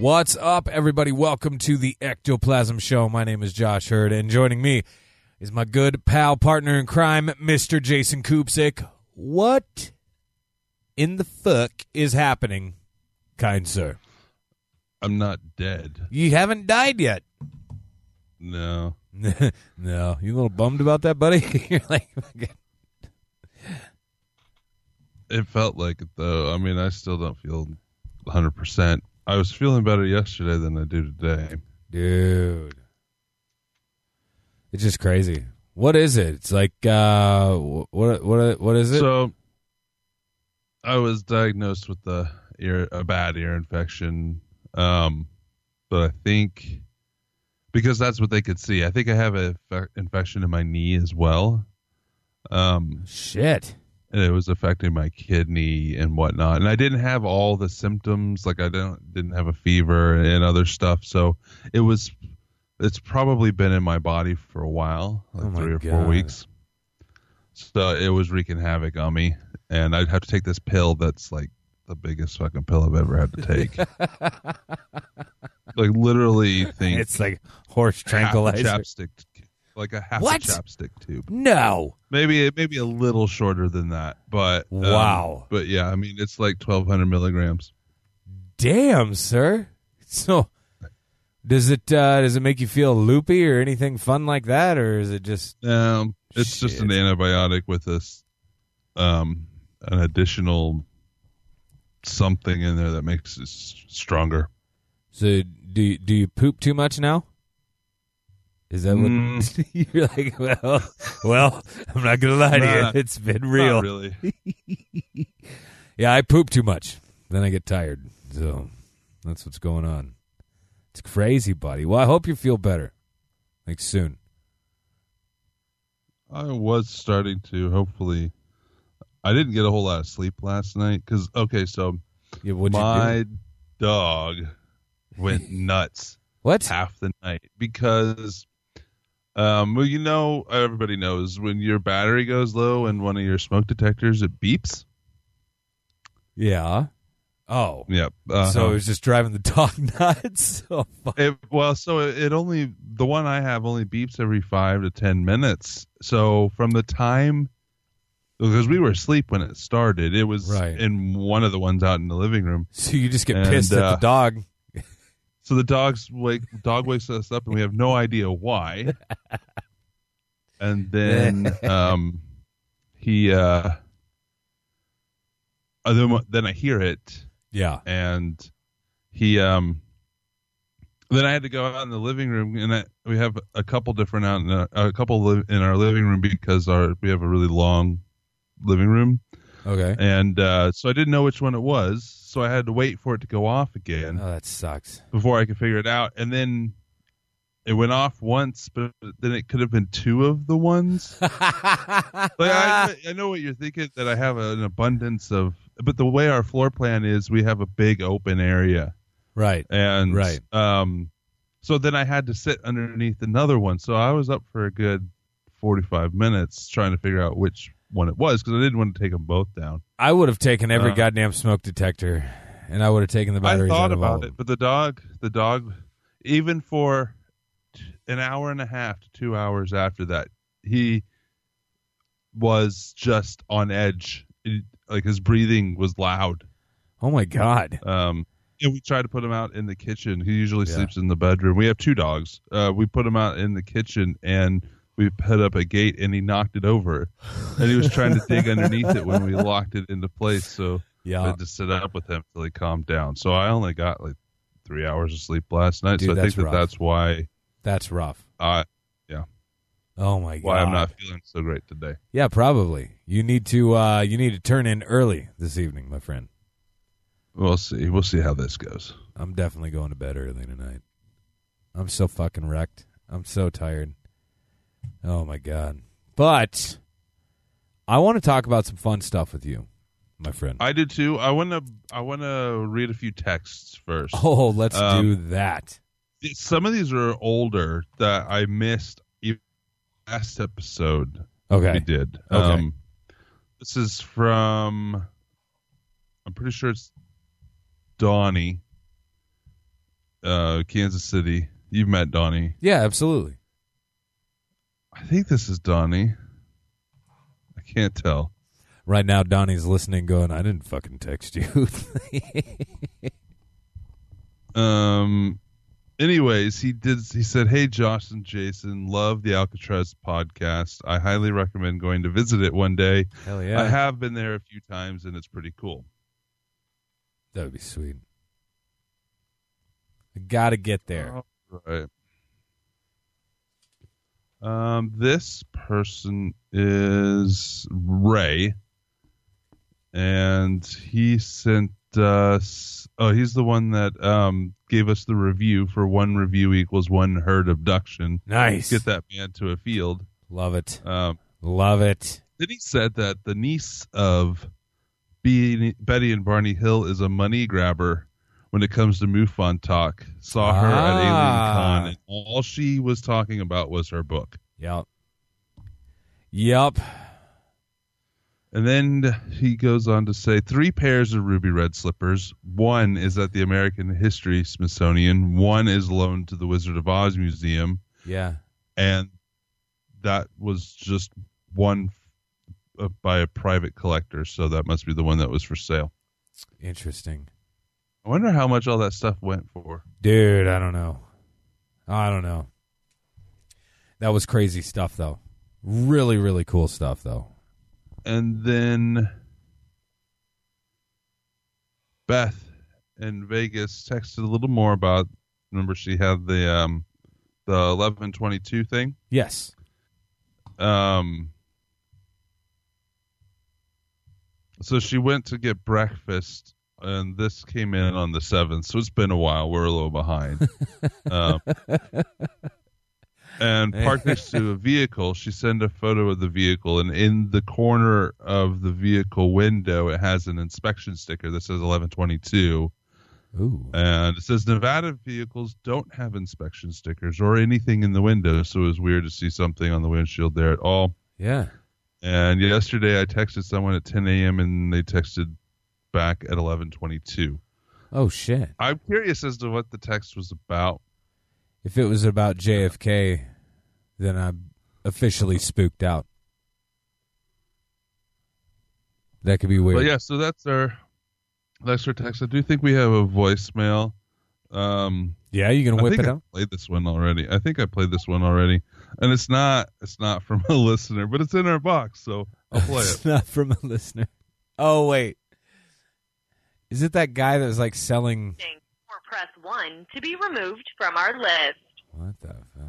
What's up, everybody? Welcome to the Ectoplasm Show. My name is Josh Hurd, and joining me is my good pal, partner in crime, Mr. Jason Koopsick. What in the fuck is happening, kind sir? I'm not dead. You haven't died yet. No. no, you a little bummed about that, buddy? You're like, It felt like it though. I mean, I still don't feel 100%. I was feeling better yesterday than I do today. dude, it's just crazy. What is it? It's like, uh, what, what, what is it? So I was diagnosed with a ear a bad ear infection. Um but I think because that's what they could see. I think I have a fe- infection in my knee as well. Um Shit. And it was affecting my kidney and whatnot. And I didn't have all the symptoms, like I don't didn't have a fever and other stuff. So it was, it's probably been in my body for a while, like Oh three or God. four weeks. So it was wreaking havoc on me, and I'd have to take this pill that's like the biggest fucking pill I've ever had to take. like literally, think It's like horse tranquilizer. chapstick, like a half What? a chapstick tube No. maybe maybe a little shorter than that but um, Wow. but yeah i mean it's like 1200 milligrams Damn, sir. So does it uh does it make you feel loopy or anything fun like that or is it just um it's just an antibiotic with this um an additional something in there that makes it stronger so do you, do you poop too much now? Is that what Mm. you're like? Well, well, I'm not gonna lie to you. It's been real. Not really Yeah, I poop too much. Then I get tired. So that's what's going on. It's crazy, buddy. Well, I hope you feel better. Like soon. i was starting to hopefully i didn't get a whole lot of sleep last night because okay so Yeah, my do? dog went nuts What? half the night because um well you know everybody knows when your battery goes low and one of your smoke detectors it beeps Yeah. Oh. yep uh, So it was just driving the dog nuts. Oh, it, well so it, it only the one i have only beeps every five to ten minutes so from the time because we were asleep when it started it was Right. in one of the ones out in the living room So you just get And, pissed at uh, the dog. So the dogs wake dog wakes us up and we have no idea why. And then um he uh then, then i hear it. Yeah. and he um then i had to go out in the living room and I, we have a couple different out in a, a couple li- in our living room because our we have a really long living room. Okay. and uh so i didn't know which one it was so i had to wait for it to go off again Oh, that sucks. before I could figure it out. And then it went off once, but then it could have been two of the ones. like I, I know what you're thinking that I have an abundance of, but the way our floor plan is, we have a big open area, right. and Right. Um, so then I had to sit underneath another one. So I was up for a good 45 minutes trying to figure out which one it was because I didn't want to take them both down. I would have taken every Uh, goddamn smoke detector, and I would have taken the I batteries thought out of all about it, but the dog, the dog, even for t- an hour and a half to two hours after that, he was just on edge. It- like his breathing was loud. Oh my god. Um, and we tried to put him out in the kitchen. He usually Yeah. sleeps in the bedroom. We have two dogs. Uh, we put him out in the kitchen and we put up a gate and he knocked it over. And he was trying to dig underneath it when we locked it into place. So yeah, I had to sit up with him till he calmed down. So I only got like three hours of sleep last night. Dude, so I think that rough. that's why That's rough. I yeah. Oh my god. why I'm not feeling so great today. Yeah, probably. You need to uh you need to turn in early this evening, my friend. We'll see. We'll see how this goes. I'm definitely going to bed early tonight. I'm so fucking wrecked. I'm so tired. Oh my god. But I want to talk about some fun stuff with you, my friend. I did too. I want to. I want to read a few texts first. oh, let's Um, do that. Some of these are older that I missed even last episode. Okay. we did. Okay. Um, this is from. I'm pretty sure it's Donnie, uh, Kansas City. You've met Donnie. Yeah, absolutely. I think this is Donnie. I can't tell. Right now Donnie's listening going, I didn't fucking text you. Um. Anyways, he did. He said, "Hey, Josh and Jason, love the Alcatraz podcast. I highly recommend going to visit it one day. Hell yeah. I have been there a few times, and it's pretty cool." that would be sweet. I gotta get there. All right. Um, this person is Ray, and he sent us. Oh, he's the one that um gave us the review for one review equals one herd abduction. Nice. Get that man to a field. Love it. Um, Love it. then he said that the niece of Be- Betty and Barney Hill is a money grabber when it comes to MUFON talk. Saw her at Alien Ah. Con, and all she was talking about was her book. Yep. Yep. And then he goes on to say three pairs of ruby red slippers. One is at the American History Smithsonian. One is loaned to the Wizard of Oz Museum, Yeah. and that was just one uh, by a private collector. So that must be the one that was for sale. Interesting. I wonder how much all that stuff went for. Dude, I don't know. I don't know. That was crazy stuff though. Really, really cool stuff though. And then Beth in Vegas texted a little more about. Remember, she had the um, the eleven twenty two thing. Yes. Um, so she went to get breakfast, and this came in on the seventh. So it's been a while. We're a little behind. um, and parked next to a vehicle. She sent a photo of the vehicle, and in the corner of the vehicle window, it has an inspection sticker that says 1122. Ooh. And it says Nevada vehicles don't have inspection stickers or anything in the window, so it was weird to see something on the windshield there at all. Yeah. And yesterday I texted someone at 10 a.m. and they texted back at 11:22. Oh shit. I'm curious as to what the text was about. If it was about JFK, then I'm officially spooked out. That could be weird. But yeah, so that's our that's our text. I do think we have a voicemail. Um, Yeah, you I whip think it I out? played this one already. I think I played this one already, and it's not it's not from a listener, but it's in our box, so I'll play it. it's not from a listener. Oh wait. Is it that guy that was like selling or press 1 to be removed from our list. what the fuck?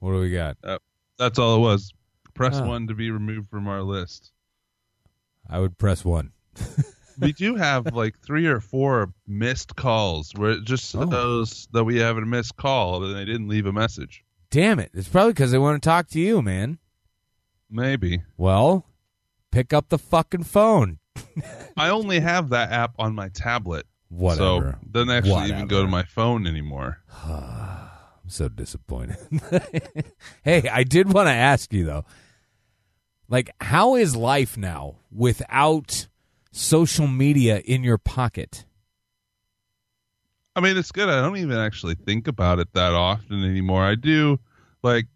What do we got? That's all it was. Press Oh. one to be removed from our list. I would press one. we do have like three or four missed calls where it just Oh. shows that we have a missed call and they didn't leave a message. Damn it. It's probably because they want to talk to you, man. Maybe. Well, pick up the fucking phone. I only have that app on my tablet. Whatever. So doesn't actually even go to my phone anymore. I'm so disappointed. hey, I did want to ask you though. Like, how is life now without social media in your pocket? I mean, it's good. I don't even actually think about it that often anymore. I do, like,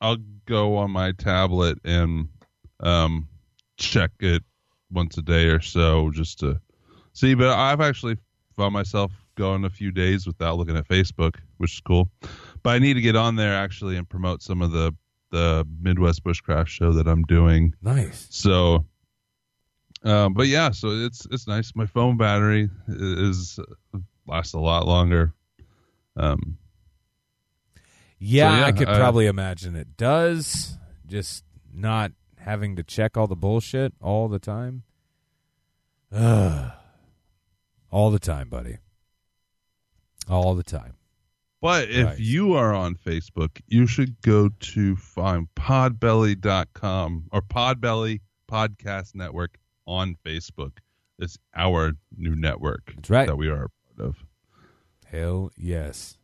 I'll go on my tablet and um, check it once a day or so just to see. But I've actually found myself going a few days without looking at Facebook, which is cool. But I need to get on there actually and promote some of the the Midwest Bushcraft show that I'm doing. Nice. So, um, but yeah, so it's it's nice. My phone battery is lasts a lot longer. Um, Yeah, So, yeah, I could I- probably imagine it does. Just not having to check all the bullshit all the time. Ugh. all the time, buddy. All the time. But if Right. you are on Facebook, you should go to find podbelly.com or Podbelly Podcast Network on Facebook. It's our new network That's right. that we are a part of. Hell yes.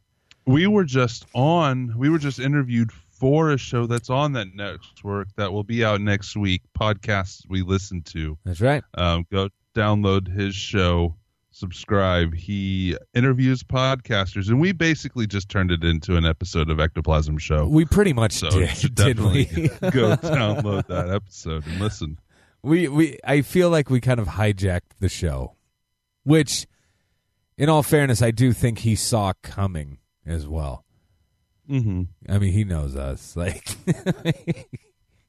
We were just on, we were just interviewed for a show that's on that network that will be out next week. Podcasts we listen to. That's right. Um, go download his show, subscribe. He interviews podcasters, and we basically just turned it into an episode of Ectoplasm Show. We pretty much So did, should didn't we? definitely go download that episode and listen. we we I feel like we kind of hijacked the show, which, in all fairness, I do think he saw coming as well. Mm-hmm. I mean, he knows us. Like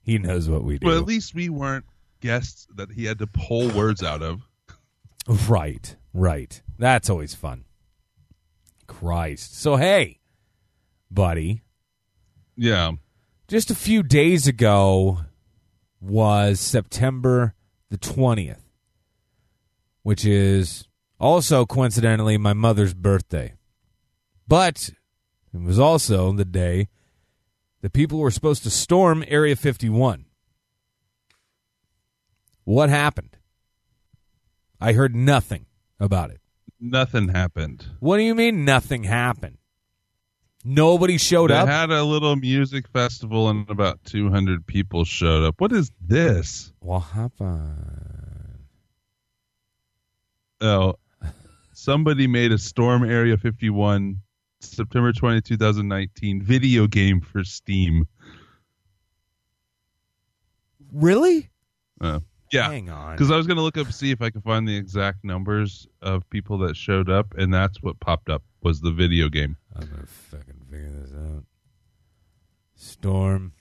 he knows what we do. Well, at least we weren't guests that he had to pull words out of. Right, right. That's always fun. Christ. So hey, buddy, Yeah. just a few days ago was September the 20th, which is also coincidentally my mother's birthday. But it was also the day that people were supposed to storm Area 51. What happened? I heard nothing about it. Nothing happened. What do you mean nothing happened? Nobody showed They up. had a little music festival and about 200 people showed up. What is this? what happened? Oh, somebody made a Storm Area 51 September 20, 2019 video game for Steam. Really? Uh, yeah. Hang on. Because I was going to look up see if I could find the exact numbers of people that showed up, and that's what popped up was the video game. I'm gonna fucking figure this out. Storm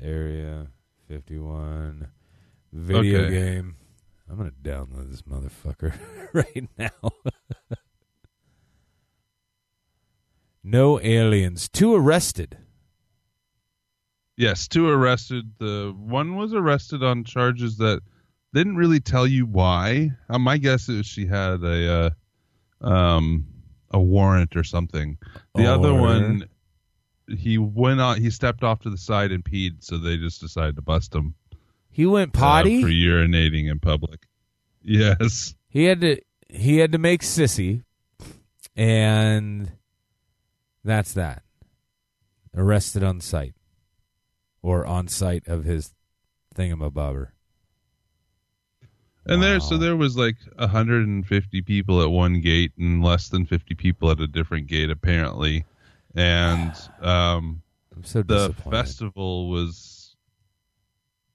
Area 51 video Okay. game. I'm gonna download this motherfucker right now. no aliens. Two arrested. Yes, two arrested. The one was arrested on charges that didn't really tell you why. Uh, my guess is she had a uh, um a warrant or something. The other one, he went on. He stepped off to the side and peed, so they just decided to bust him He went uh, potty. for urinating in public. Yes. He had to he had to make sissy, and that's that. Arrested on site, or on site of his thingamabobber. And there, so there was like 150 people at one gate and less than 50 people at a different gate, apparently. And um, so the festival was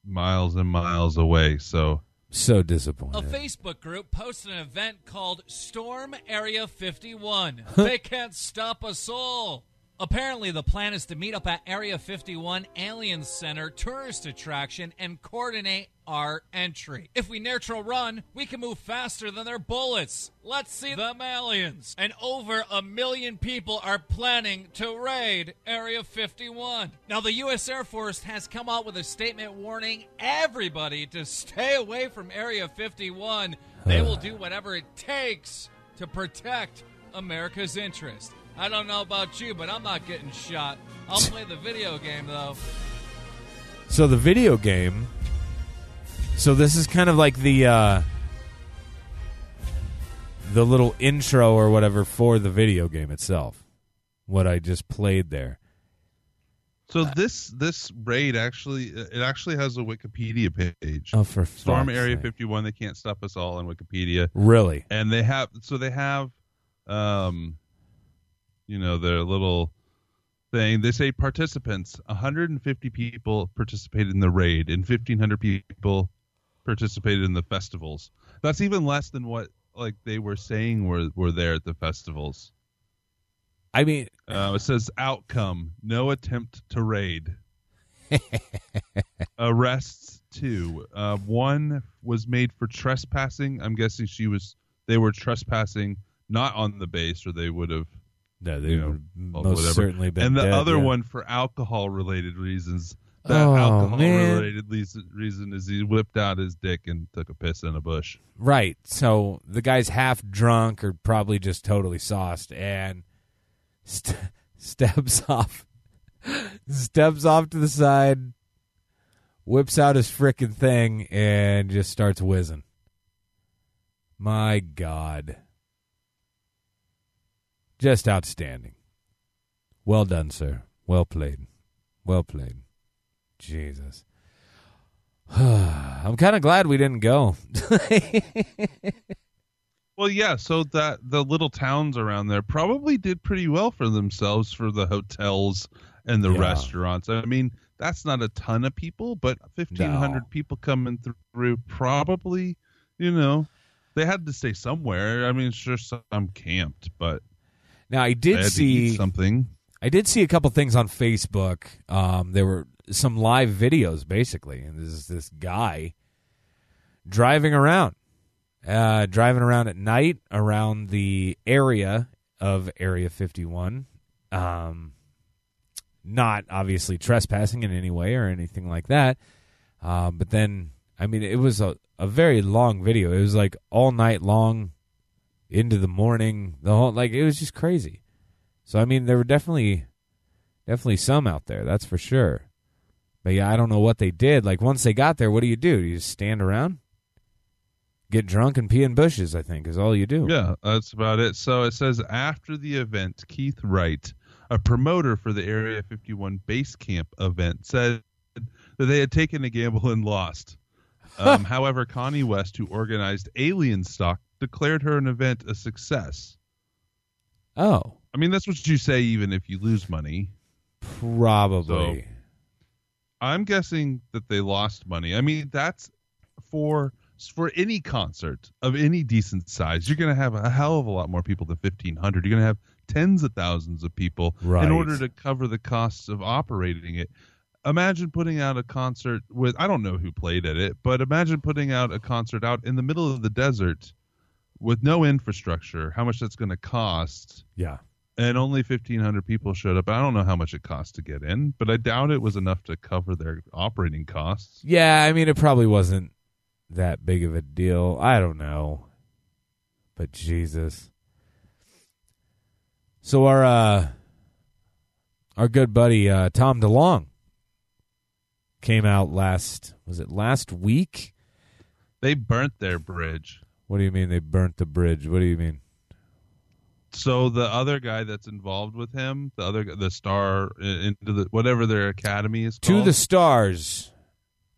miles and miles away. So so disappointed. A. Facebook group posted an event called Storm Area 51. they can't stop us all. Apparently, the plan is to meet up at Area 51 Alien Center tourist attraction and coordinate our entry. If we Naruto run, we can move faster than their bullets. Let's see them aliens. And over a million people are planning to raid Area 51. Now, the U.S. Air Force has come out with a statement warning everybody to stay away from Area 51. They will do whatever it takes to protect America's interest. I don't know about you, but I'm not getting shot. I'll play the video game, though. so the video game. So this is kind of like the uh, the little intro or whatever for the video game itself. What I just played there. so this this raid actually it actually has a Wikipedia page. Oh, for Storm fuck's Area 51. They can't stop us all on Wikipedia. Really? and they have so they have um you know their little thing. They say participants 150 people participated in the raid and 1500 people participated in the festivals. That's even less than what like they were saying were were there at the festivals. I mean, uh, it says outcome no attempt to raid. Arrests two. Uh, one was made for trespassing. I'm guessing she was they were trespassing not on the base, or they would have. No, they You know, most whatever. certainly been. and the dead, other yeah. one for alcohol related reasons. That Oh, alcohol man. related reason is he whipped out his dick and took a piss in a bush. Right. So the guy's half drunk or probably just totally sauced and st- steps off steps off to the side, whips out his frickin' thing and just starts whizzing. My god. Just outstanding. Well done, sir. Well played. Well played. Jesus. I'm kind of glad we didn't go. Well, yeah. So that the little towns around there probably did pretty well for themselves for the hotels and the Yeah. restaurants. I mean, that's not a ton of people, but fifteen hundred No. people coming through probably, you know, they had to stay somewhere. I mean, sure, some camped, but now I did to see something. I did see a couple things on Facebook. Um, there were some live videos, basically, and this is this guy driving around, uh, driving around at night around the area of Area 51. Um, not obviously trespassing in any way or anything like that. Uh, but then, I mean, it was a, a very long video. It was like all night long into the morning. The whole like it was just crazy. So I mean, there were definitely, definitely some out there. That's for sure. But yeah, I don't know what they did. Like once they got there, what do you do? Do you just stand around, get drunk, and pee in bushes? I think is all you do. Yeah, that's about it. So it says after the event, Keith Wright, a promoter for the Area 51 base camp event, said that they had taken a gamble and lost. Um, however, Connie West, who organized Alienstock, declared her an event a success. Oh, I mean, that's what you say even if you lose money. probably. I'm guessing that they lost money. I mean, that's for for any concert of any decent size. You're going to have a hell of a lot more people than 1500. You're going to have tens of thousands of people Right. in order to cover the costs of operating it. Imagine putting out a concert with I don't know who played at it, but imagine putting out a concert out in the middle of the desert with no infrastructure. How much that's going to cost? yeah. and only 1500 people showed up i don't know how much it cost to get in but i doubt it was enough to cover their operating costs Yeah, I mean, it probably wasn't that big of a deal. I don't know. But Jesus. So our uh our good buddy uh Tom DeLonge came out last was it last week? they burnt their bridge What do you mean they burnt the bridge? What do you mean? so the other guy that's involved with him the other the star into the whatever their academy is called. To the stars.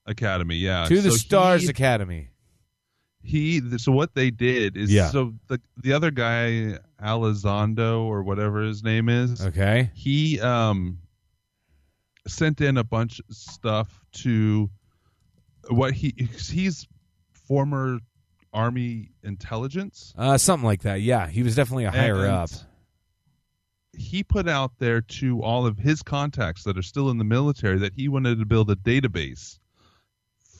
academy yeah to the So Stars he, Academy. he so what they did is Yeah. so the the other guy Elizondo or whatever his name is Okay. he um sent in a bunch of stuff to what he he's former army intelligence Uh something like that. Yeah, he was definitely a higher and up. he put out there to all of his contacts that are still in the military that he wanted to build a database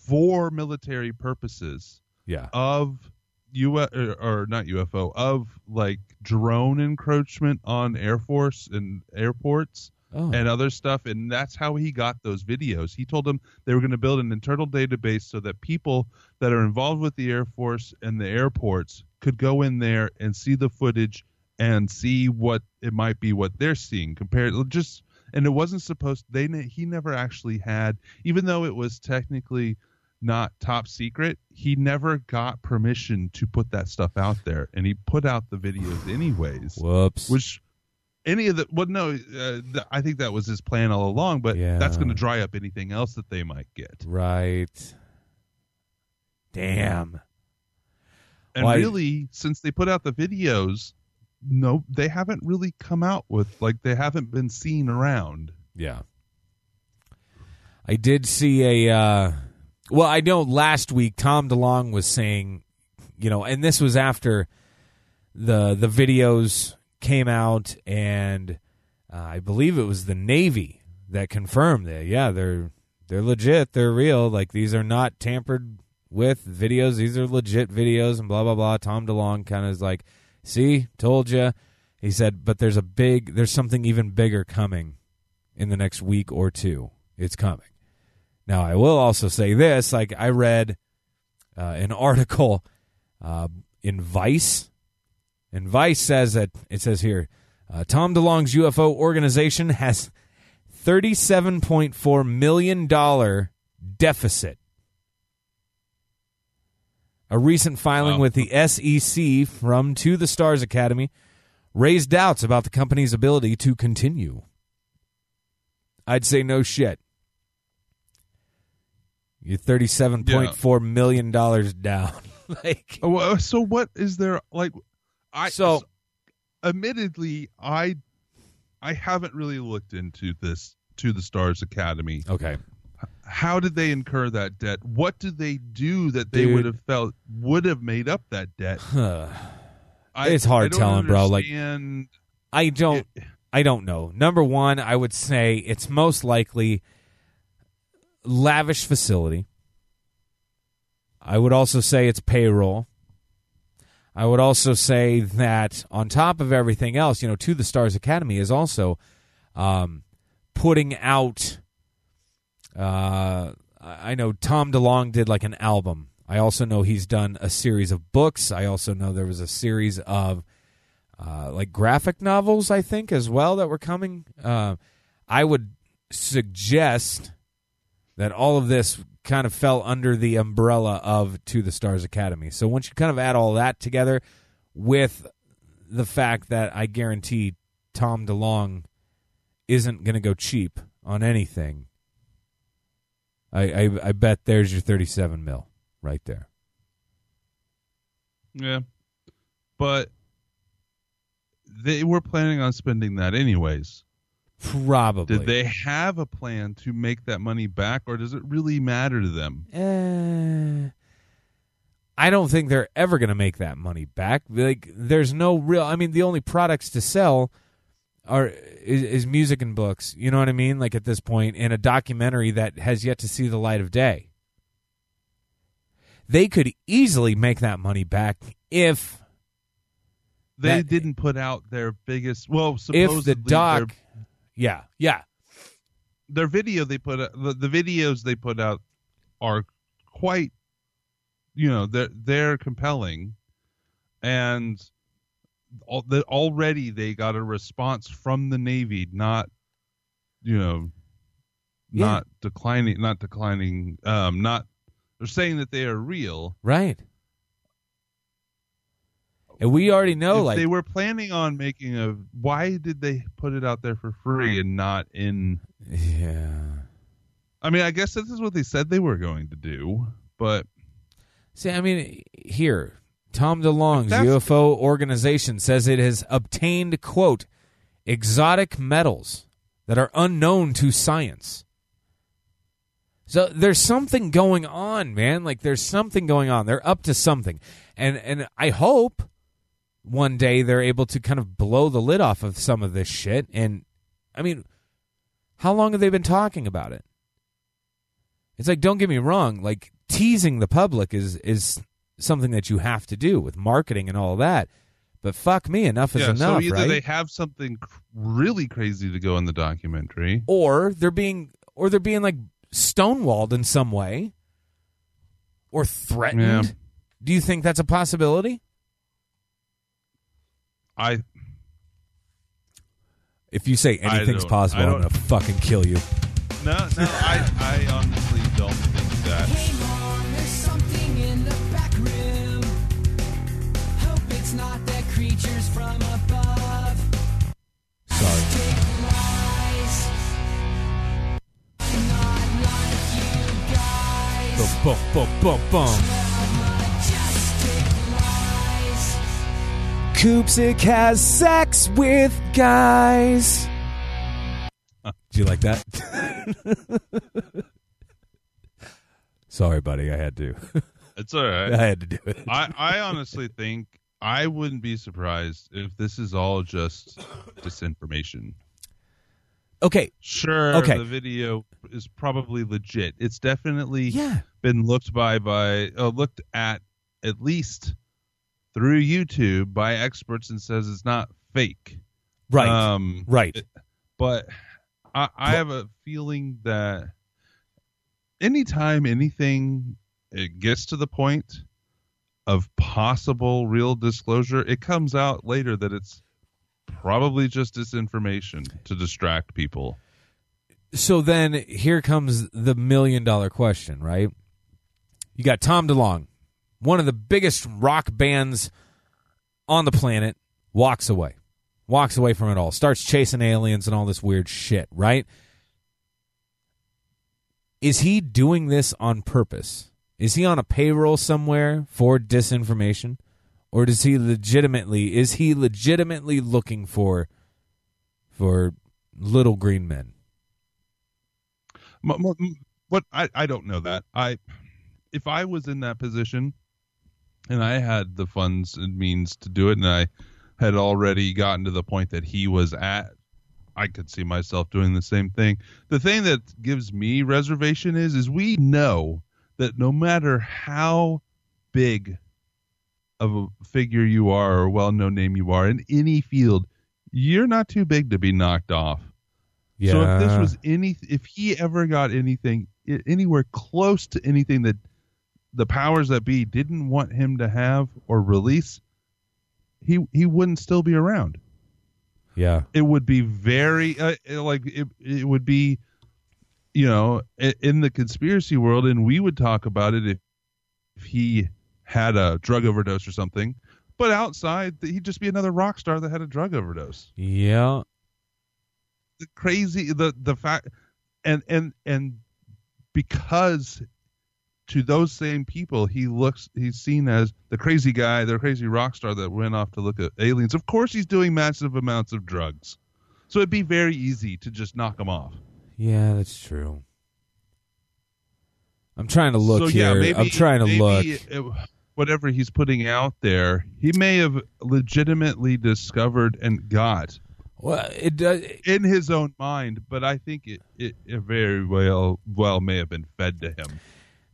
for military purposes Yeah. of U or, or not UFO of like drone encroachment on air force and airports Oh. and other stuff and that's how he got those videos he told them they were going to build an internal database so that people that are involved with the air force and the airports could go in there and see the footage and see what it might be what they're seeing compared just and it wasn't supposed they he never actually had even though it was technically not top secret he never got permission to put that stuff out there and he put out the videos anyways Whoops. which any of the well no uh, th- i think that was his plan all along but Yeah. that's going to dry up anything else that they might get right. Damn. and really since they put out the videos no they haven't really come out with like they haven't been seen around Yeah. I did see a uh well, I know last week Tom DeLonge was saying, you know, and this was after the the videos came out and uh, I believe it was the Navy that confirmed that yeah, they're they're legit, they're real, like these are not tampered with videos, these are legit videos and blah blah blah. Tom DeLonge kind of is like See, told you. He said, but there's a big, there's something even bigger coming in the next week or two. It's coming. Now, I will also say this: like I read uh, an article uh, in Vice, and Vice says that it says here, uh, Tom DeLonge's UFO organization has thirty-seven point four million dollar deficit. A recent filing Wow. with the SEC from To the Stars Academy raised doubts about the company's ability to continue. I'd say no shit. You're thirty-seven point four million dollars down. like, Oh, so what is there like? I So- admittedly, I I haven't really looked into this to the Stars Academy. okay, How did they incur that debt? What did they do that they Dude. would have felt would have made up that debt? I, It's hard telling, bro, like- I don't. it- I don't know. Number one, I would say it's most likely lavish facility. I would also say it's payroll. I would also say that on top of everything else, you know, To the Stars Academy is also um, putting out. Uh, I know Tom DeLonge did like an album. I also know he's done a series of books. I also know there was a series of uh, like graphic novels, I think, as well that were coming. Uh, I would suggest that all of this kind of fell under the umbrella of To the Stars Academy. So once you kind of add all that together with the fact that I guarantee Tom DeLonge isn't going to go cheap on anything, I, I I bet there's your 37 mil right there. Yeah, but they were planning on spending that anyways. Probably. Did they have a plan to make that money back, or does it really matter to them? Eh, I don't think they're ever going to make that money back. Like, there's no real. I mean, the only products to sell are is, is music and books. You know what I mean? Like at this point, in a documentary that has yet to see the light of day. They could easily make that money back if They That- didn't put out their biggest. Well, supposedly if the doc. Yeah, yeah, their video they put out, the, the videos they put out are quite, you know, they're they're compelling, and all, the, already they got a response from the Navy, not, you know, Yeah. not declining, not declining, um, not. They're saying that they are real. right. And we already know, if like, they were planning on making a why did they put it out there for free and not in yeah. i mean i guess this is what they said they were going to do but See, I mean, here, Tom DeLonge's UFO organization says it has obtained, quote, exotic metals that are unknown to science. So there's something going on, man. Like there's something going on. They're up to something. And and I hope one day they're able to kind of blow the lid off of some of this shit. And I mean, how long have they been talking about it? It's like don't get me wrong, like teasing the public is is something that you have to do with marketing and all that. But fuck me, enough is yeah so enough, either right? they have something really crazy to go in the documentary or they're being or they're being like stonewalled in some way or threatened. Yeah. Do you think that's a possibility? I If you say I anything's don't- possible, I I'm don't- gonna fucking kill you. no no i i honestly don't think that Hey mom, there's something in the back room. Hope it's not the creatures from above. Sorry. Big lies. Not like you guys. Boom, boom, boom, boom, boom. Koopsick has sex with guys. Do you like that? Sorry, buddy. I had to. it's all right I had to do it. I, I honestly think I wouldn't be surprised if this is all just disinformation. Okay. Sure, Okay. the video is probably legit. It's definitely Yeah. been looked by by uh, looked at at least through YouTube by experts and says it's not fake. Right. Um, right. but I, I have a feeling that anytime anything it gets to the point of possible real disclosure, it comes out later that it's probably just disinformation to distract people. so then here comes the million dollar question, right? You got Tom DeLonge, one of the biggest rock bands on the planet, walks away. Walks away from it all. Starts chasing aliens and all this weird shit, right? Is he doing this on purpose? Is he on a payroll somewhere for disinformation? Or does he legitimately is he legitimately looking for for little green men? What I, I don't know that I if I was in that position and I had the funds and means to do it and I had already gotten to the point that he was at I could see myself doing the same thing. The thing that gives me reservation is is we know that no matter how big of a figure you are or well-known name you are in any field, you're not too big to be knocked off. Yeah. So if this was any, if he ever got anything anywhere close to anything that the powers that be didn't want him to have or release, he he wouldn't still be around. yeah. It would be very uh, like it. It would be, you know, in the conspiracy world, and we would talk about it if if he had a drug overdose or something. But outside, he'd just be another rock star that had a drug overdose. Yeah. the crazy the the fact and and and because to those same people he looks he's seen as the crazy guy the crazy rock star that went off to look at aliens of course he's doing massive amounts of drugs so it'd be very easy to just knock him off Yeah, that's true. I'm trying to look so here. yeah maybe I'm trying to look. it- whatever he's putting out there he may have legitimately discovered and got Well, it does. in his own mind but i think it, it, it very well well may have been fed to him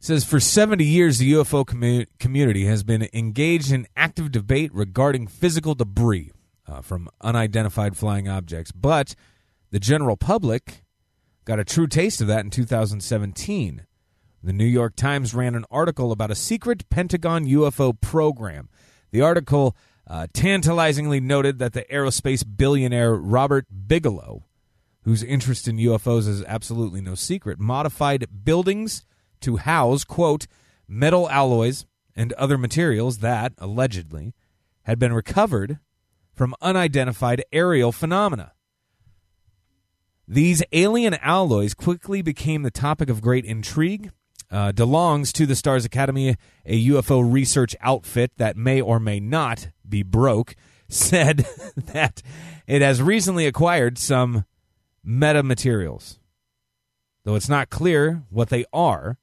says for 70 years the UFO commu- community has been engaged in active debate regarding physical debris uh, from unidentified flying objects, but the general public got a true taste of that in 2017. The New York Times ran an article about a secret Pentagon UFO program. The article uh, tantalizingly noted that the aerospace billionaire Robert Bigelow, whose interest in UFOs is absolutely no secret, modified buildings to house, quote, metal alloys and other materials that, allegedly, had been recovered from unidentified aerial phenomena. These alien alloys quickly became the topic of great intrigue. Uh, belongs to the Stars Academy, a UFO research outfit that may or may not be broke, said that it has recently acquired some metamaterials. Though it's not clear what they are,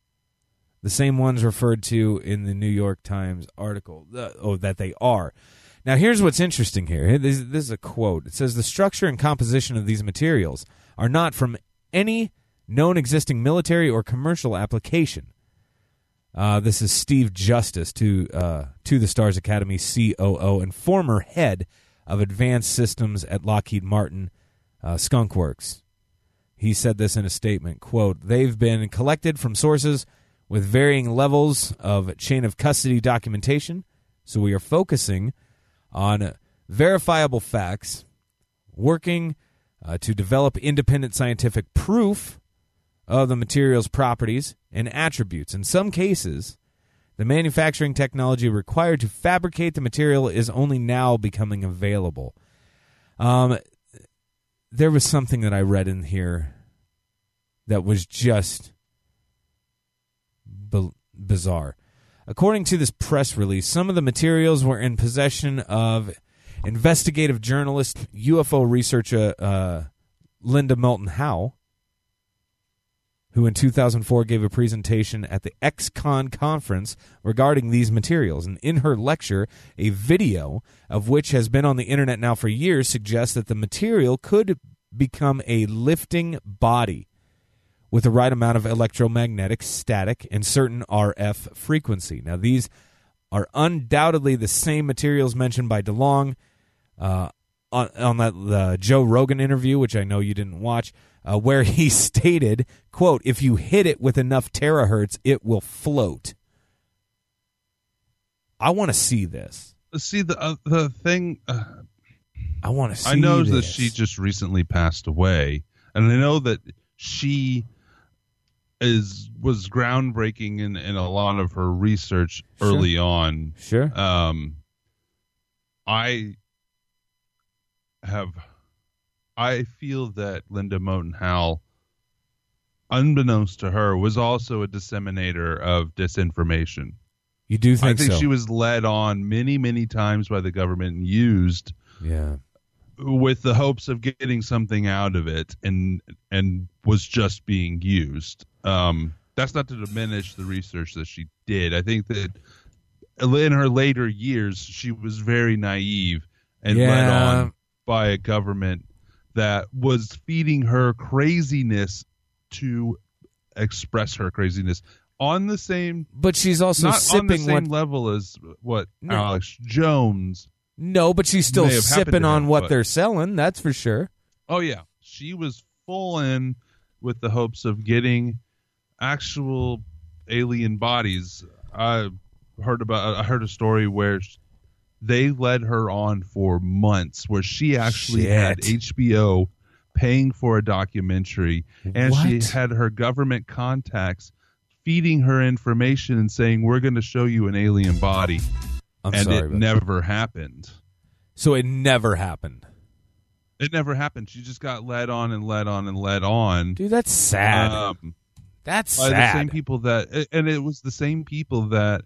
the same ones referred to in the New York Times article, uh, oh, that they are. Now, here's what's interesting here. This, this is a quote. It says the structure and composition of these materials are not from any known existing military or commercial application. Uh, this is Steve Justice to uh, to the Stars Academy COO and former head of advanced systems at Lockheed Martin uh, Skunk Works. He said this in a statement, quote, "They've been collected from sources with varying levels of chain of custody documentation, so we are focusing on verifiable facts, working uh, to develop independent scientific proof of the material's properties and attributes. In some cases, the manufacturing technology required to fabricate the material is only now becoming available. Um, there was something that I read in here that was just b- bizarre. According to this press release, some of the materials were in possession of investigative journalist, UFO researcher uh, Linda Moulton Howe, who in 2004 gave a presentation at the XCon conference regarding these materials. And in her lecture, a video of which has been on the internet now for years suggests that the material could become a lifting body with the right amount of electromagnetic static and certain RF frequency. Now, these are undoubtedly the same materials mentioned by DeLonge uh, on, on that the Joe Rogan interview, which I know you didn't watch, uh, where he stated, "quote If you hit it with enough terahertz, it will float." I want to see this. See the uh, the thing. Uh, I want to see. I know that she just recently passed away, and I know that she is was groundbreaking in, in a lot of her research Sure. early on. sure. Um, I have, I feel that Linda Moulton Howe, unbeknownst to her, was also a disseminator of disinformation. you do think I think, so? she was led on many, many times by the government and used yeah. With the hopes of getting something out of it and and was just being used um that's not to diminish the research that she did i think that in her later years she was very naive and led on by a government that was feeding her craziness to express her craziness on the same But she's also not on the same what? level as what No. Alex Jones No, but she's still may have happened sipping on him, what but- they're selling. That's for sure. Oh yeah, she was full in with the hopes of getting actual alien bodies. I heard about. I heard a story where they led her on for months, where she actually had HBO paying for a documentary, and she had her government contacts feeding her information and saying, "We're going to show you an alien body," I'm and sorry. it that. never happened. So it never happened, It never happened. She just got led on and led on and led on. dude. That's sad. Um, that's sad. the same people that and it was the same people that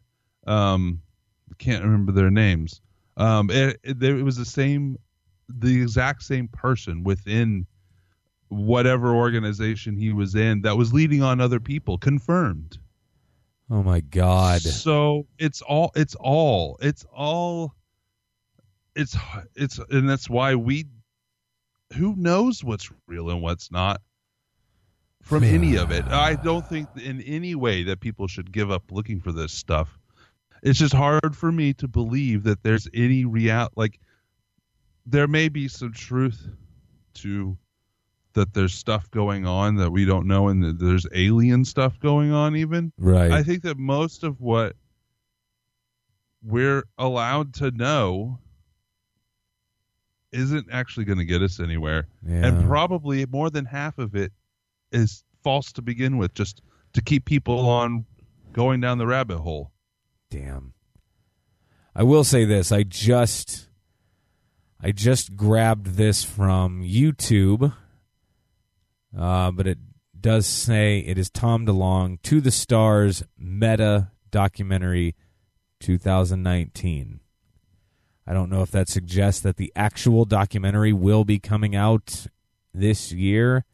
um can't remember their names um it, it, it was the same the exact same person within whatever organization he was in that was leading on other people confirmed oh my god. so it's all it's all it's all it's it's and that's why we who knows what's real and what's not from any of it i don't think in any way that people should give up looking for this stuff it's just hard for me to believe that there's any real like there may be some truth to that there's stuff going on that we don't know and that there's alien stuff going on even Right. I think that most of what we're allowed to know isn't actually going to get us anywhere. yeah. And probably more than half of it is false to begin with, just to keep people on going down the rabbit hole. Damn. I will say this. I just I just grabbed this from YouTube. Uh, but it does say it is Tom DeLonge to the stars meta documentary 2019. I don't know if that suggests that the actual documentary will be coming out this year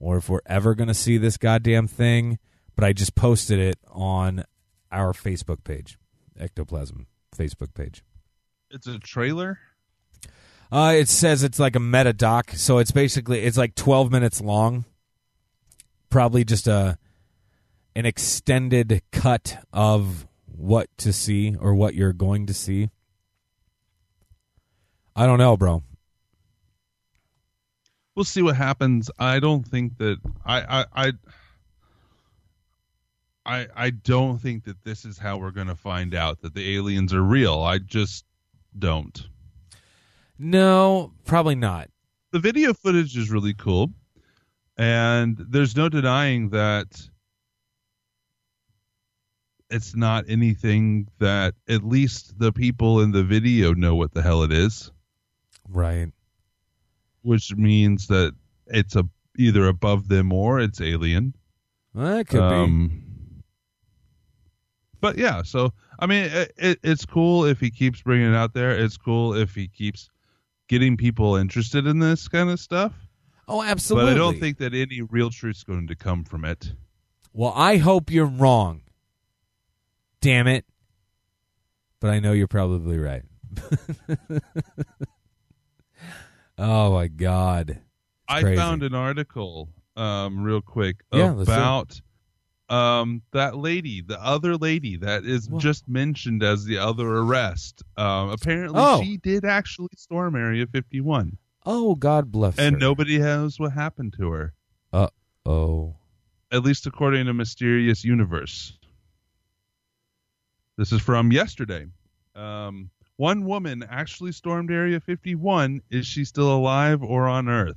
or if we're ever going to see this goddamn thing, but I just posted it on our Facebook page, Ectoplasm Facebook page. It's a trailer. Uh, it says it's like a meta doc, so it's basically it's like twelve minutes long. Probably just a an extended cut of what to see or what you're going to see. I don't know, bro. We'll see what happens. I don't think that I I I I, I don't think that this is how we're going to find out that the aliens are real. I just don't. No, probably not. the video footage is really cool and there's no denying that it's not anything that at least the people in the video know what the hell it is Right. which means that it's a either above them or it's alien Well, that could um but yeah so i mean it, it, it's cool if he keeps bringing it out there it's cool if he keeps getting people interested in this kind of stuff. Oh, absolutely. But I don't think that any real truth's going to come from it. Well, I hope you're wrong. Damn it. But I know you're probably right. oh my god. I crazy. found an article, um, real quick, Yeah, about Um, that lady, the other lady that is just mentioned as the other arrest. Um, apparently Oh. she did actually storm Area 51, Oh, God bless her. and her. nobody knows what happened to her. Uh oh. at least according to Mysterious Universe. This is from yesterday. Um, one woman actually stormed Area 51. Is she still alive or on Earth?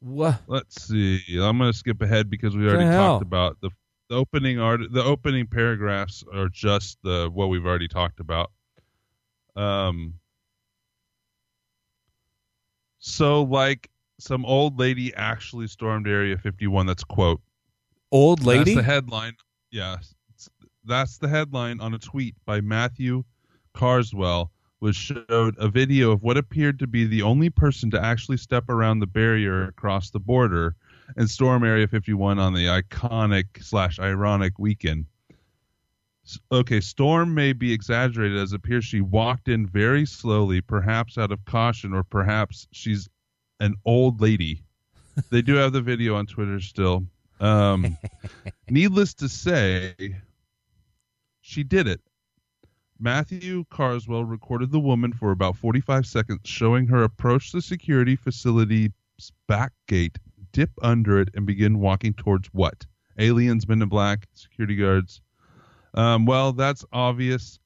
What? Let's see. I'm going to skip ahead because we already talked about the, the opening art. The opening paragraphs are just the what we've already talked about. Um. So, like, some old lady actually stormed Area 51. That's quote. Old lady? That's the headline. Yeah, that's the headline on a tweet by Matthew Carswell, which showed a video of what appeared to be the only person to actually step around the barrier across the border and storm Area 51 on the iconic slash ironic weekend. Okay, storm may be exaggerated as it appears she walked in very slowly, perhaps out of caution, or perhaps she's an old lady. they do have the video on Twitter still. Um, needless to say, she did it. Matthew Carswell recorded the woman for about 45 seconds, showing her approach the security facility's back gate, dip under it, and begin walking towards what? Aliens, men in black, security guards. Um, well, that's obvious,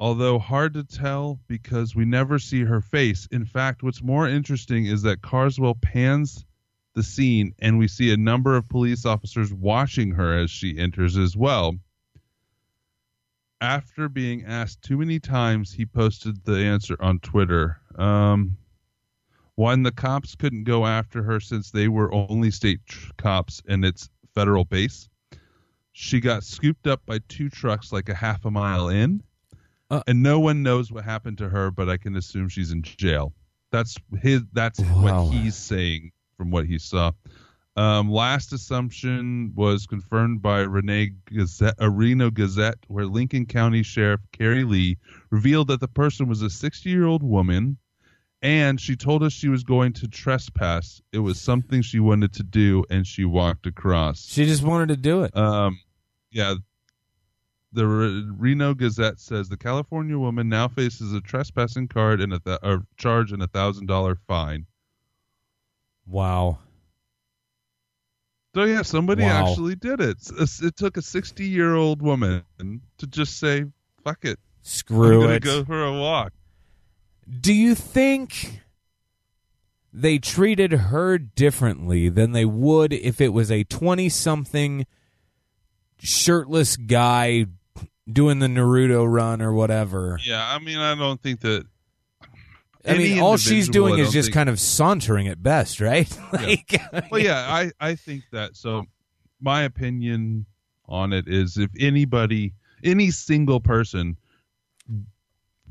although hard to tell because we never see her face. In fact, what's more interesting is that Carswell pans the scene and we see a number of police officers watching her as she enters as well. After being asked too many times, he posted the answer on Twitter. Um, one, the cops couldn't go after her since they were only state tr- cops and it's federal base. She got scooped up by two trucks like a half a mile in, Uh. and no one knows what happened to her, but I can assume she's in jail. That's his. That's Wow. what he's saying from what he saw. Um, last assumption was confirmed by Renee Gazette, a Reno Gazette, where Lincoln County Sheriff Kerry Lee revealed that the person was a 60-year-old woman, and she told us she was going to trespass. It was something she wanted to do, and she walked across. She just wanted to do it. Um, yeah. The Re- Reno Gazette says the California woman now faces a trespassing card and a th- charge and a thousand dollar fine. Wow. So yeah, somebody Wow. actually did it. It took a sixty-year-old woman to just say, "Fuck it, screw I'm it. go for a walk." Do you think they treated her differently than they would if it was a 20 something shirtless guy doing the Naruto run or whatever? Yeah, I mean, I don't think that. I mean, all she's doing is just think- kind of sauntering at best, right? like, well, yeah, I, I think that. So, my opinion on it is if anybody, any single person,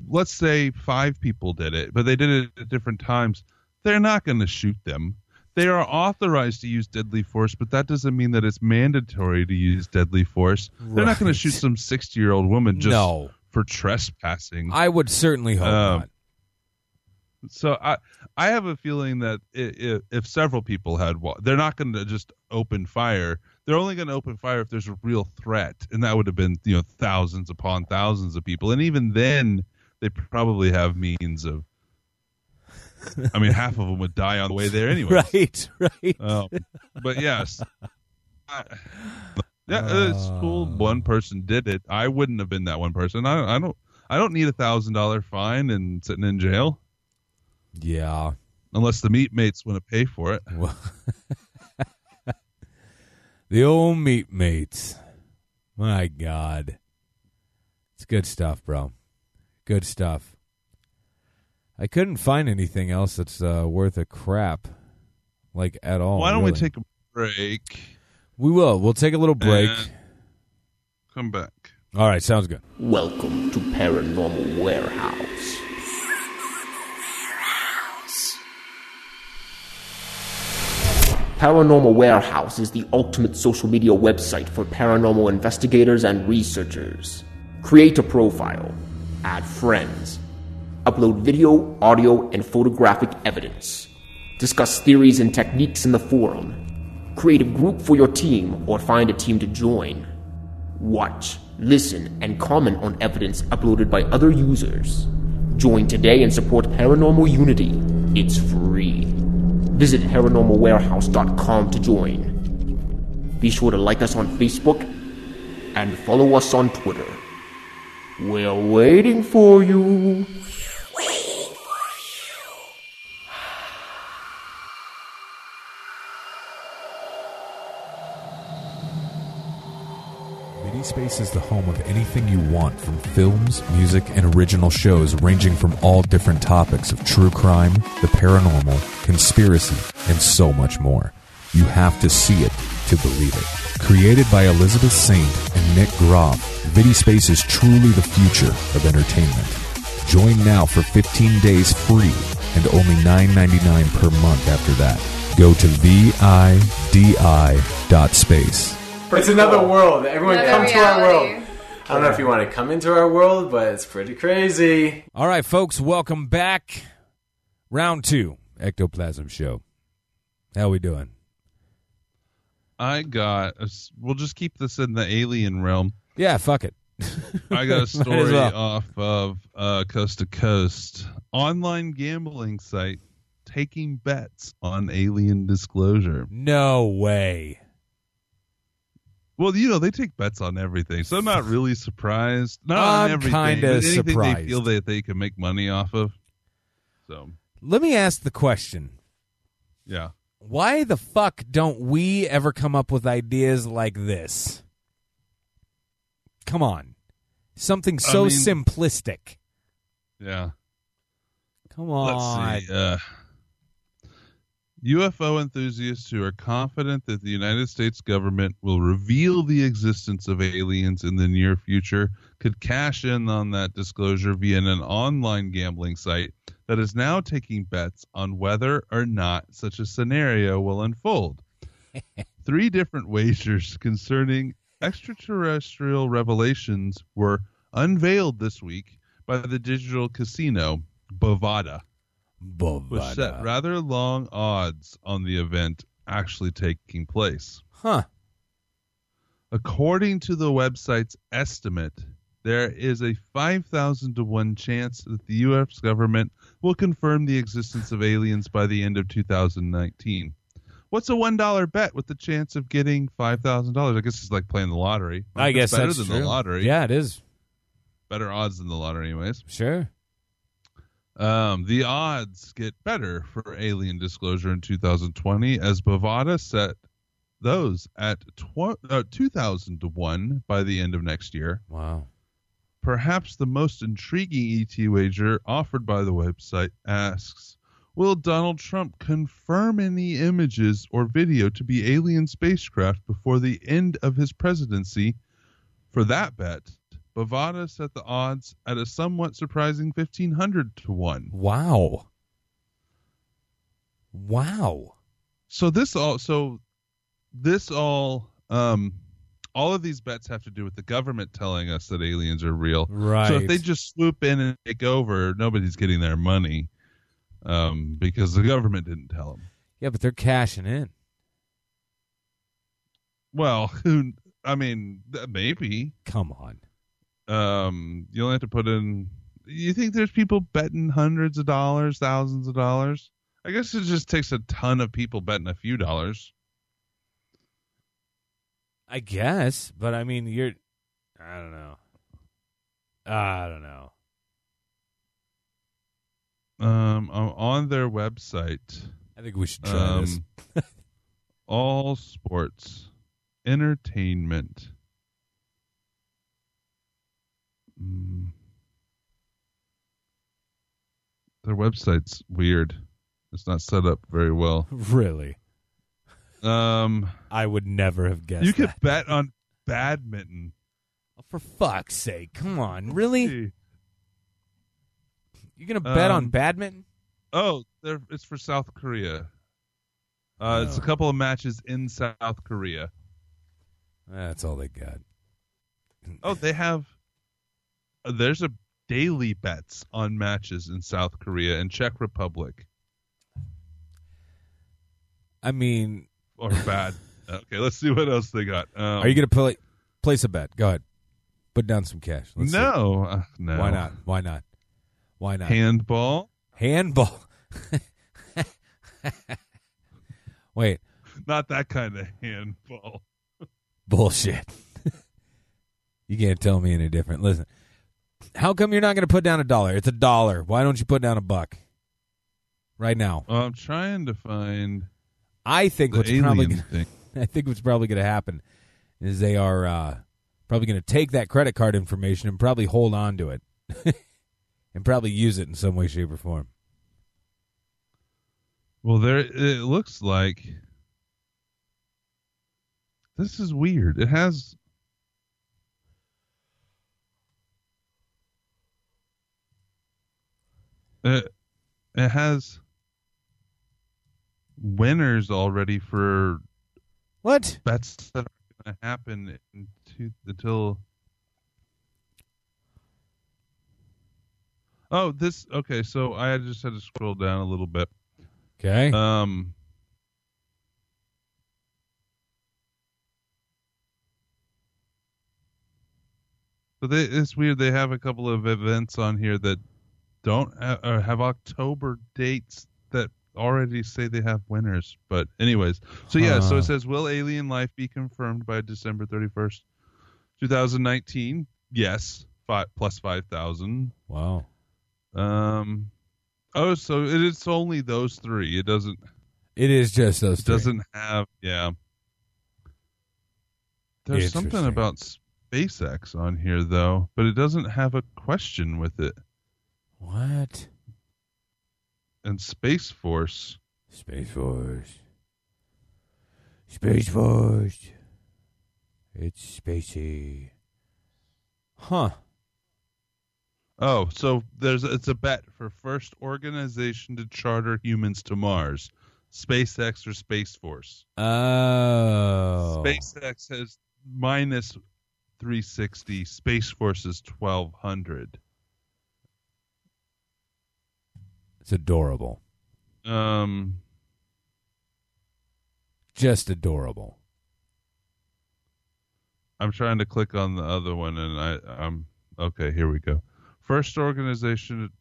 let's say five people did it, but they did it at different times, they're not going to shoot them. They are authorized to use deadly force, but that doesn't mean that it's mandatory to use deadly force. They're not going to shoot some 60 year old woman just no, for trespassing. I would certainly hope Um, not. So I I have a feeling that if, if several people had, they're not going to just open fire. They're only going to open fire if there's a real threat, and that would have been you know thousands upon thousands of people, and even then they probably have means of. I mean, half of them would die on the way there anyway. Right, right. Um, but yes, I, yeah, it's cool. One person did it. I wouldn't have been that one person. I, I don't. I don't need a thousand dollar fine and sitting in jail yeah. unless the meat mates want to pay for it. Well, the old meat mates. My God. It's good stuff, bro. Good stuff. I couldn't find anything else that's uh, worth a crap, like at all. Why don't we take a break? We will. We'll take a little break. And- Come back. All right, sounds good. Welcome to Paranormal Warehouse. Paranormal Warehouse is the ultimate social media website for paranormal investigators and researchers. Create a profile, add friends, upload video, audio, and photographic evidence, discuss theories and techniques in the forum, create a group for your team, or find a team to join. Watch, listen, and comment on evidence uploaded by other users. Join today and support Paranormal Unity. It's free. Visit paranormalwarehouse.com to join. Be sure to like us on Facebook and follow us on Twitter. We're waiting for you. Vidispace is the home of anything you want from films, music, and original shows ranging from all different topics of true crime, the paranormal, conspiracy, and so much more. You have to see it to believe it. Created by Elizabeth Saint and Nick Groff, Vidispace is truly the future of entertainment. Join now for 15 days free and only $9.99 per month after that. Go to VIDI.space. It's another world. Everyone Another come to our world. I don't know if you want to come into our world, but it's pretty crazy. All right, folks, welcome back. Round two, Ectoplasm Show. How we doing? I got. A, s- we'll just keep this in the alien realm. Yeah, fuck it. I got a story well. off of uh, Coast to Coast online gambling site taking bets on alien disclosure. No way. Well, you know they take bets on everything, so I'm not really surprised. Not I'm on everything, kinda but anything they feel that they can make money off of. So Let me ask the question. yeah, Why the fuck don't we ever come up with ideas like this? Come on. Something so mean- simplistic. yeah. Come on. Let's see. Uh, UFO enthusiasts who are confident that the United States government will reveal the existence of aliens in the near future could cash in on that disclosure via an online gambling site that is now taking bets on whether or not such a scenario will unfold. Three different wagers concerning extraterrestrial revelations were unveiled this week by the digital casino Bovada which set rather long odds on the event actually taking place. Huh. According to the website's estimate, there is a 5,000 to 1 chance that the U.S. government will confirm the existence of aliens by the end of 2019. What's a $1 bet with the chance of getting $5,000? I guess it's like playing the lottery. I It's guess better that's than true. the lottery. Yeah, it is. Better odds than the lottery, anyways. Sure. Um, the odds get better for alien disclosure in 2020 as Bovada set those at tw- uh, 2,000 to 1 by the end of next year. Wow. Perhaps the most intriguing ET wager offered by the website asks Will Donald Trump confirm any images or video to be alien spacecraft before the end of his presidency? For that bet, Bovada set the odds at a somewhat surprising 1,500 to 1. Wow. Wow. so this all so this all um all of these bets have to do with the government telling us that aliens are real Right. so if they just swoop in and take over nobody's getting their money um because the government didn't tell them yeah, but they're cashing in. well who i mean maybe Come on. Um you only have to put in you think there's people betting hundreds of dollars thousands of dollars i guess it just takes a ton of people betting a few dollars I guess, but I mean, you're. I don't know. I don't know. um on on their website I think we should try this. Um, all sports, entertainment. Mm. Their website's weird. It's not set up very well. Really, Um, I would never have guessed. you could that. bet on badminton. Oh, for fuck's sake! Come on, really? You're gonna bet on Um, badminton? Oh, it's for South Korea. Uh, It's a Oh. couple of matches in South Korea. That's all they got. Oh, they have. There's a daily bets on matches in South Korea and Czech Republic I mean, or bad Okay, let's see what else they got. Um, Are you going to play, place a bet? Go ahead. Put down some cash. Let's no, uh, no. Why not? Why not? Why not? Handball? Handball. Wait, Not that kind of handball. bullshit. you can't tell me any different. Listen, how come you're not going to put down a dollar? It's a dollar. Why don't you put down a buck right now? Well, I'm trying to find I think what's probably thing. I think what's probably going to happen is they are uh, probably going to take that credit card information and probably hold on to it and probably use it in some way, shape, or form. Well, there it looks like this is weird. It has it, it has winners already for What? bets that are going to happen into, until Oh, this okay, so I just had to scroll down a little bit. Okay. Um, but they, it's weird. They have a couple of events on here that don't ha- or have October dates that already say they have winners. But anyways, so yeah, so it says, will Alien Life be confirmed by December thirty first, two thousand nineteen? Yes, five plus five thousand. wow. Um, oh, so it is only those three. It doesn't. It is just those It three. doesn't have yeah. There's something about SpaceX on here though, but it doesn't have a question with it. What? And Space Force. Space Force. Space Force. It's spacey. Huh. Oh, so there's it's a bet for first organization to charter humans to Mars. SpaceX or Space Force. Oh. SpaceX has minus 360. Space Force is 1200. It's adorable. Um, Just adorable. I'm trying to click on the other one, and I, I'm okay. Here we go. First organization.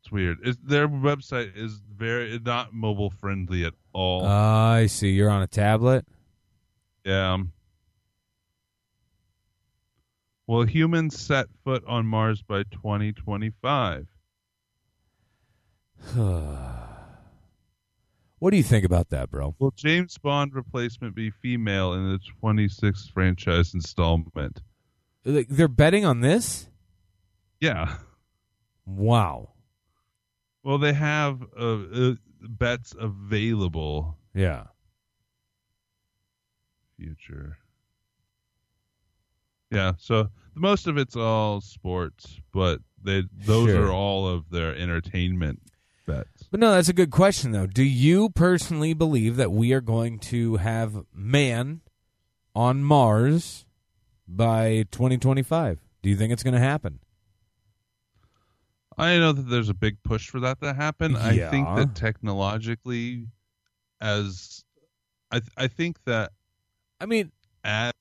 It's weird. It's, their website is very not mobile friendly at all. I see. You're on a tablet? yeah. um, Will humans set foot on Mars by 2025? what do you think about that, bro? Will James Bond replacement be female in the 26th franchise installment? Like, They're betting on this? Yeah. Wow. Well, they have uh, uh, bets available. Yeah. Future. Yeah, so most of it's all sports, but they those Sure. are all of their entertainment bets. But no, that's a good question, though. Do you personally believe that we are going to have man on Mars by 2025? Do you think it's going to happen? I know that there's a big push for that to happen. I think that technologically, as I th- I think that I mean, as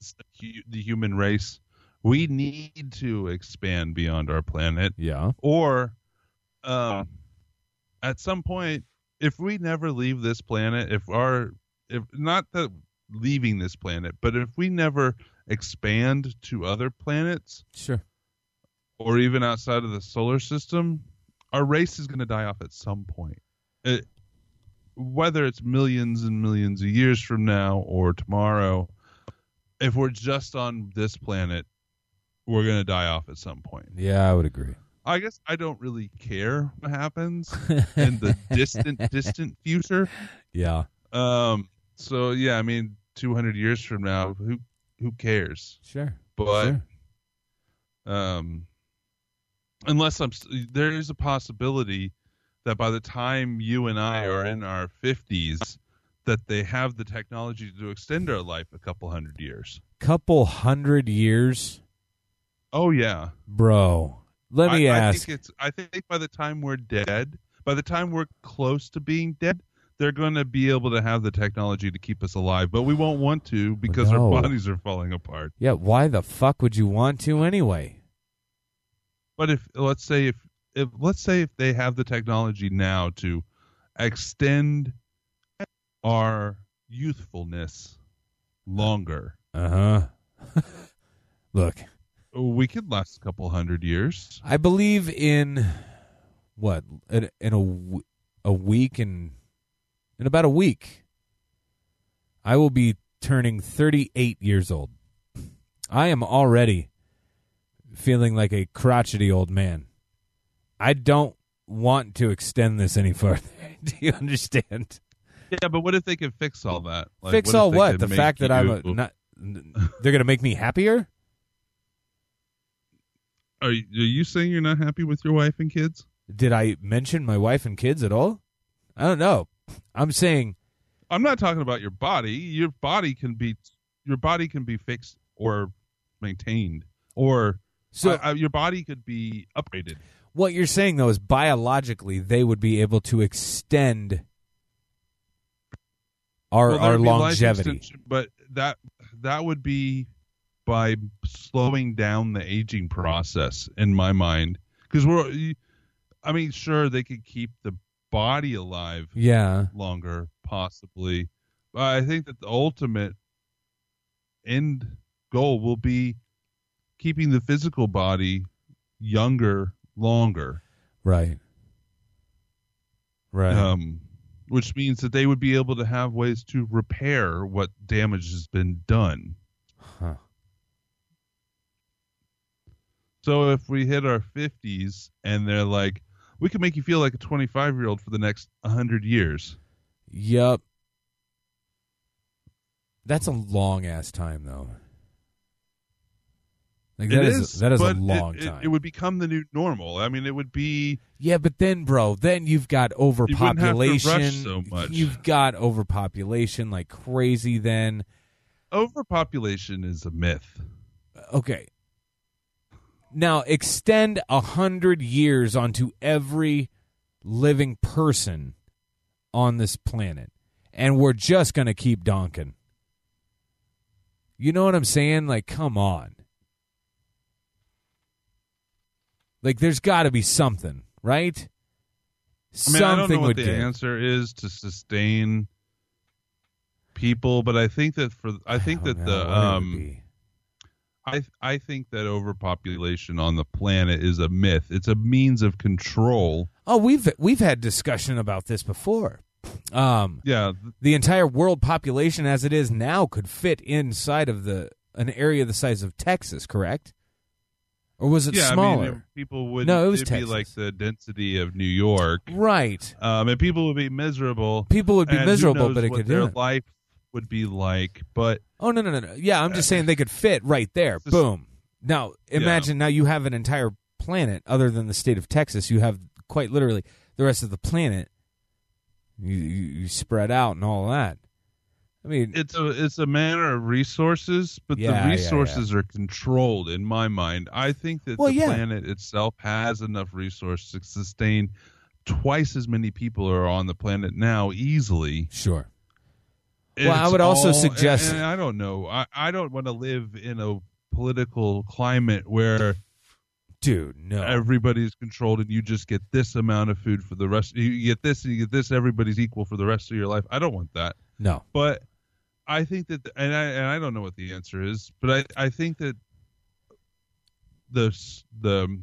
hu- the human race, we need to expand beyond our planet. yeah. or um, at some point if we never leave this planet if our if not that leaving this planet but if we never expand to other planets Sure. or even outside of the solar system our race is going to die off at some point it, whether it's millions and millions of years from now or tomorrow if we're just on this planet we're going to die off at some point Yeah, I would agree. I guess I don't really care what happens in the distant, distant future. Yeah. Um. So yeah, I mean, 200 years from now, who who cares? Sure. But Sure. um, unless I'm, s- there is a possibility that by the time you and I are in our 50s, that they have the technology to extend our life a couple hundred years. Couple hundred years, Oh yeah. bro. Let me I, I ask. think it's. I think by the time we're dead, by the time we're close to being dead, they're going to be able to have the technology to keep us alive, but we won't want to because No. our bodies are falling apart. Yeah, why the fuck would you want to anyway? But if let's say if if let's say if they have the technology now to extend our youthfulness longer, Uh huh. Look, we could last a couple hundred years. I believe in what in, in a week and in about a week, I will be turning 38 years old. I am already feeling like a crotchety old man. I don't want to extend this any further. Do you understand? Yeah, but what if they could fix all that? Like, Fix if all what? The fact that I'm a, not. They're going to make me happier. Are you, are you saying you're not happy with your wife and kids? Did I mention my wife and kids at all? I don't know. I'm saying I'm not talking about your body. Your body can be your body can be fixed or maintained, or so. uh, uh, your body could be upgraded. what you're saying though is biologically they would be able to extend our Well, our there'd be life longevity. but that that would be by slowing down the aging process in my mind because we're i mean sure they could keep the body alive Yeah. longer possibly but i think that the ultimate end goal will be keeping the physical body younger longer Right. Right. um, which means that they would be able to have ways to repair what damage has been done. Huh. So if we hit our 50s and they're like, we can make you feel like a 25 year old for the next 100 years. Yup. That's a long ass time though. Like that It is, is, that is a long it, time. It, would become the new normal. I mean, it would be. yeah, but then bro, then you've got wouldn't have to rush overpopulation. so much. You've got overpopulation like crazy then. Overpopulation is a myth. Okay. Now extend a hundred years onto every living person on this planet, and we're just gonna keep donking. You know what I'm saying? Like, come on. Like, there's got to be something, right? I mean, something I don't know what the give. answer is to sustain people, but I think that for I think don't that the um. I I think that overpopulation on the planet is a myth. It's a means of control. Oh, we've we've had discussion about this before. Um, Yeah, the entire world population as it is now could fit inside of the an area the size of Texas, correct? Or was it yeah. smaller? I mean, people would No, it was Texas. like the density of New York, right. um, and people would be miserable. People would be miserable, but it what could their life would be like. But Oh no no no no! Yeah, I'm just saying they could fit right there. Just- Boom. Now imagine now you have an entire planet other than the state of Texas. You have quite literally the rest of the planet. You you, you spread out and all that. I mean, it's a it's a matter of resources, but Yeah, yeah, the yeah. resources are controlled in my mind. I think that Well, the yeah. planet itself has enough resources to sustain twice as many people are on the planet now easily. sure. Well, I It's would also all- suggest- and, and I don't know. I, I don't want to live in a political climate where Dude, no. everybody's controlled and you just get this amount of food for the rest. You get this and you get this. Everybody's equal for the rest of your life. I don't want that. no. But I think that, and I and I don't know what the answer is, but I I think that the the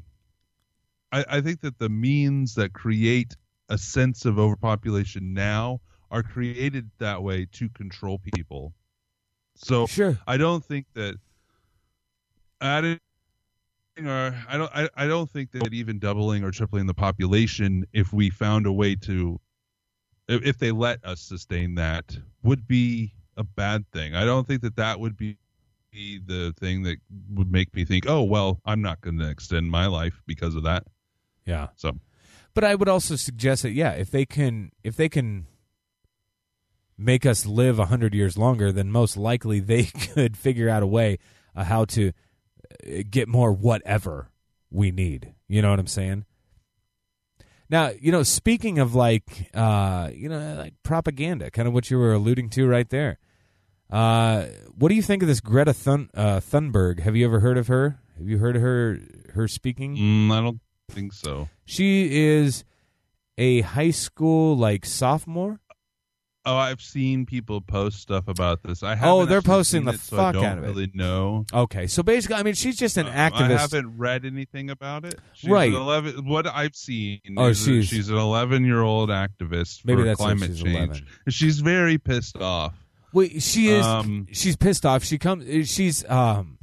I, I think that the means that create a sense of overpopulation now are created that way to control people. So Sure. I don't think that adding or I don't I, I don't think that even doubling or tripling the population if we found a way to if, if they let us sustain that would be a bad thing. I don't think that that would be the thing that would make me think, "Oh, well, I'm not going to extend my life because of that." Yeah. So, But I would also suggest that yeah, if they can if they can make us live a hundred years longer, then most likely they could figure out a way uh, how to uh, get more whatever we need. You know what I'm saying? Now, you know, speaking of like, uh, you know, like propaganda, kind of what you were alluding to right there. Uh, what do you think of this Greta Thun- uh, Thunberg? Have you ever heard of her? Have you heard of her her speaking? Mm, I don't think so. She is a high school like sophomore. Oh, I've seen people post stuff about this. I haven't Oh, they're posting the it, so fuck out of it. really know. Okay, so basically, I mean, she's just an Uh, activist. I haven't read anything about it. She's Right. An Eleven. What I've seen. Oh, is she's- she's an eleven-year-old activist Maybe for that's climate she's change. 11. She's very pissed off. Wait, she is. Um, she's pissed off. She comes. She's. Um.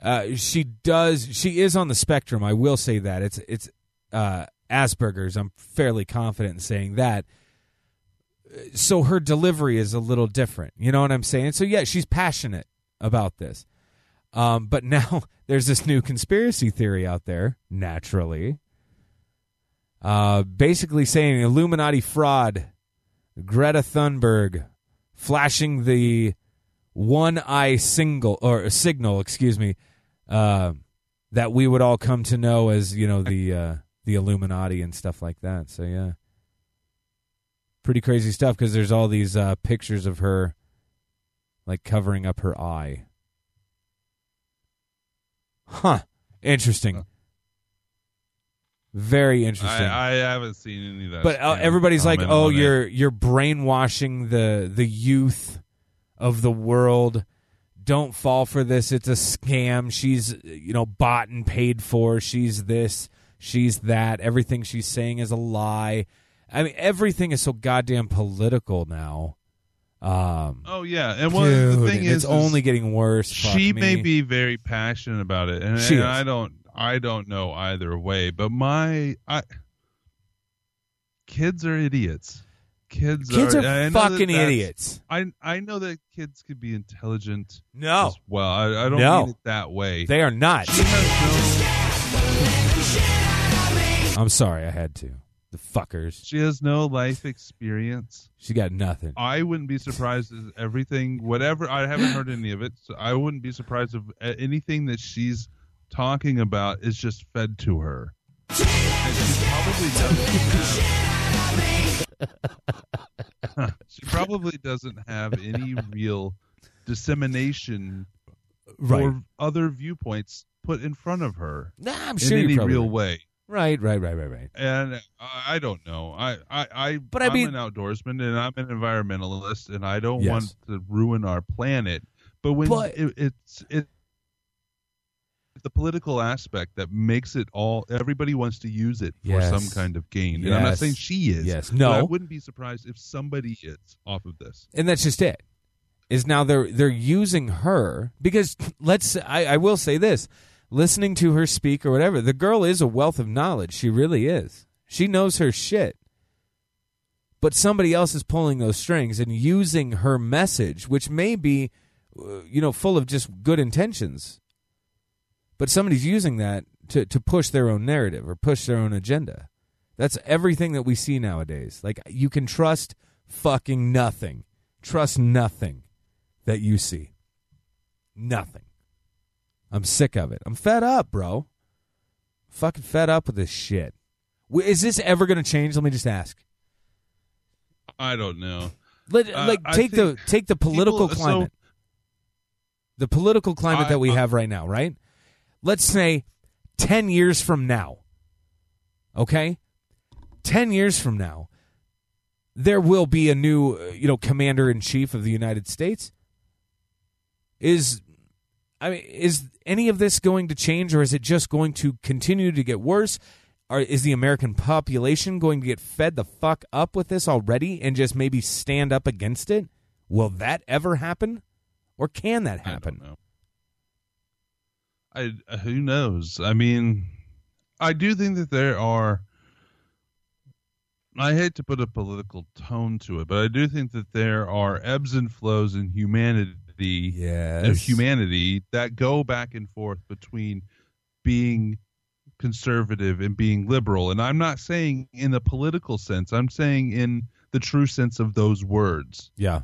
Uh, she does. She is on the spectrum. I will say that it's it's uh, Asperger's. I'm fairly confident in saying that. So her delivery is a little different. You know what I'm saying? So yeah, she's passionate about this. Um, but now there's this new conspiracy theory out there. Naturally, uh, basically saying Illuminati fraud. Greta Thunberg flashing the one eye single or signal, excuse me, uh, that we would all come to know as you know the uh, the Illuminati and stuff like that. So yeah, pretty crazy stuff because there's all these uh, pictures of her like covering up her eye. Huh. Interesting. Very interesting. I, I haven't seen any of that. but uh, everybody's like, "Oh, on it. you're you're brainwashing the the youth of the world. Don't fall for this. It's a scam. She's you know bought and paid for. She's this. She's that. Everything she's saying is a lie. I mean, everything is so goddamn political now. Um, Oh yeah, and well, dude, the thing is, it's is only getting worse. She me. may be very passionate about it, and, and. I don't, I don't know either way. But my, I, kids are idiots. Kids, Kids are, are know that fucking idiots. I I know that kids could be intelligent. No. as well. I, I don't No. mean it that way. They are not. Has I'm sorry, I had to. The fuckers. She has no life experience. She got nothing. I wouldn't be surprised if everything, whatever. I haven't heard any of it, so I wouldn't be surprised if anything that she's talking about is just fed to her. And she probably doesn't have. she probably doesn't have any real dissemination Right. or other viewpoints put in front of her. Nah, I'm in sure you're any probably real way. Right, right, right, right, right. And I, I don't know. I, I, I But I I'm mean- an outdoorsman and I'm an environmentalist, and I don't Yes. want to ruin our planet. But when But- it, it's it, the political aspect that makes it all. Everybody wants to use it for Yes. some kind of gain. And I'm not saying she is. Yes. but I wouldn't be surprised if somebody is off of this. and that's just it is now they're they're using her because let's I, I will say this listening to her speak or whatever the girl is a wealth of knowledge she really is she knows her shit but somebody else is pulling those strings and using her message which may be uh, you know full of just good intentions but somebody's using that to to push their own narrative or push their own agenda that's everything that we see nowadays like you can trust fucking nothing trust nothing that you see. Nothing. I'm sick of it. I'm fed up, bro. Fucking fed up with this shit. Is this ever going to change? Let me just ask. I don't know. Let, Uh, like take the take the political people- so- climate. the political climate I- that we I- have right now, right? Let's say 10 years from now. Okay? 10 years from now, there will be a new, uh, you know, commander in chief of the United States. Is I mean, is any of this going to change or is it just going to continue to get worse? Or is the American population going to get fed the fuck up with this already and just maybe stand up against it? Will that ever happen? Or can that happen? I don't know. I who knows? I mean, I do think that there are. I hate to put a political tone to it, but I do think that there are ebbs and flows in humanity, Yes. of humanity that go back and forth between being conservative and being liberal. And I'm not saying in the political sense. I'm saying in the true sense of those words. Yeah.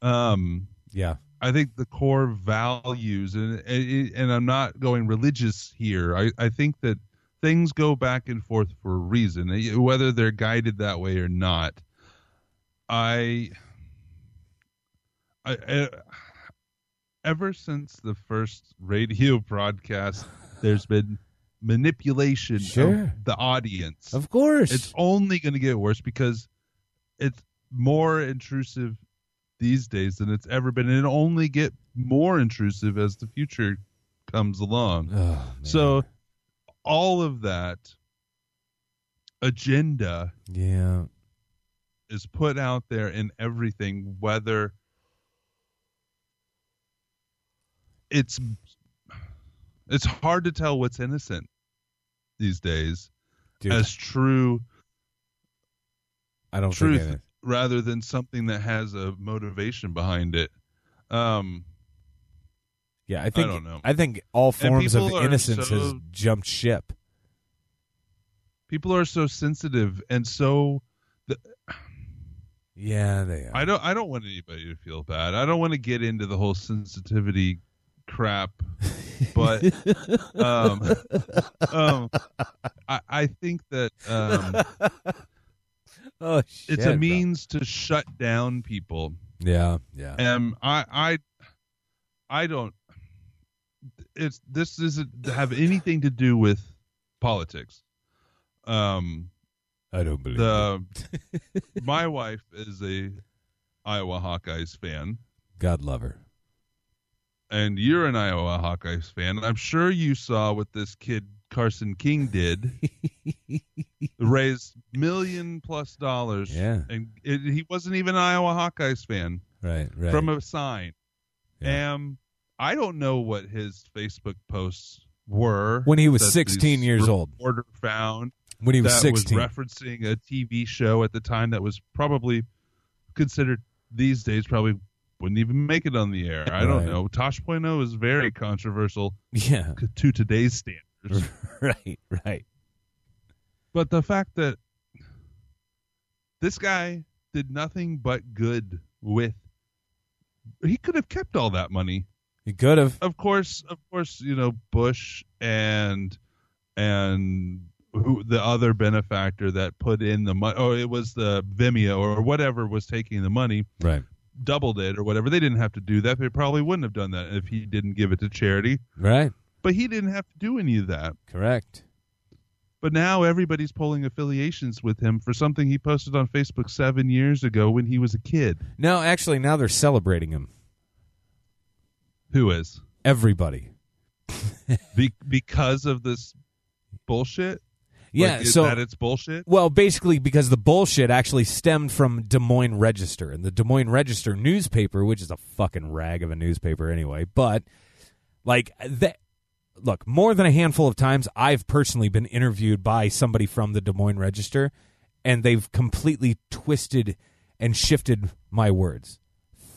Um, Yeah. I think the core values, and and I'm not going religious here. I, I think that things go back and forth for a reason, eh, whether they're guided that way or not. I, I, I ever since the first radio broadcast, there's been manipulation Sure. of the audience. Of course. It's only going to get worse because it's more intrusive these days than it's ever been, and it'll only get more intrusive as the future comes along. Oh. So, all of that agenda yeah. is put out there in everything, whether it's it's hard to tell what's innocent these days Dude, as true I don't truth think it- rather than something that has a motivation behind it. Um, Yeah, I think don't know. I think all forms of innocence has jumped ship. people are so sensitive and so Yeah, they are. I don't I don't want anybody to feel bad. I don't want to get into the whole sensitivity crap, but um, um, I, I think that um, oh shit. it's a bro. means to shut down people. Yeah, yeah. And I I I don't. It's this doesn't have anything to do with politics. Um, I don't believe the my wife is a Iowa Hawkeyes fan. God love her. and you're an Iowa Hawkeyes fan. I'm sure you saw what this kid Carson King did. Raised million plus dollars. Yeah. And it, he wasn't even an Iowa Hawkeyes fan Right, right. from a sign. Yeah. Um, I don't know what his Facebook posts were When he was 16 years old. Reporter found when he was that 16. was referencing a TV show at the time that was probably considered these days probably wouldn't even make it on the air. I don't Right. know. Tosh Point oh is very controversial yeah. to today's standards. right, right. but the fact that this guy did nothing but good with he could have kept all that money. He could have. Of course, of course, you know, Busch and and who the other benefactor that put in the money oh it was the Venmo or whatever was taking the money Right. doubled it or whatever. They didn't have to do that. They probably wouldn't have done that if he didn't give it to charity. Right. But he didn't have to do any of that. Correct. But now everybody's pulling affiliations with him for something he posted on Facebook seven years ago when he was a kid. No, actually, now they're celebrating him. Who is? Everybody. Be- because of this bullshit? Yeah. Like, is so that it's bullshit? Well, basically, because the bullshit actually stemmed from Des Moines Register and the Des Moines Register newspaper, which is a fucking rag of a newspaper anyway. But like that, look, more than a handful of times, I've personally been interviewed by somebody from the Des Moines Register, and they've completely twisted and shifted my words.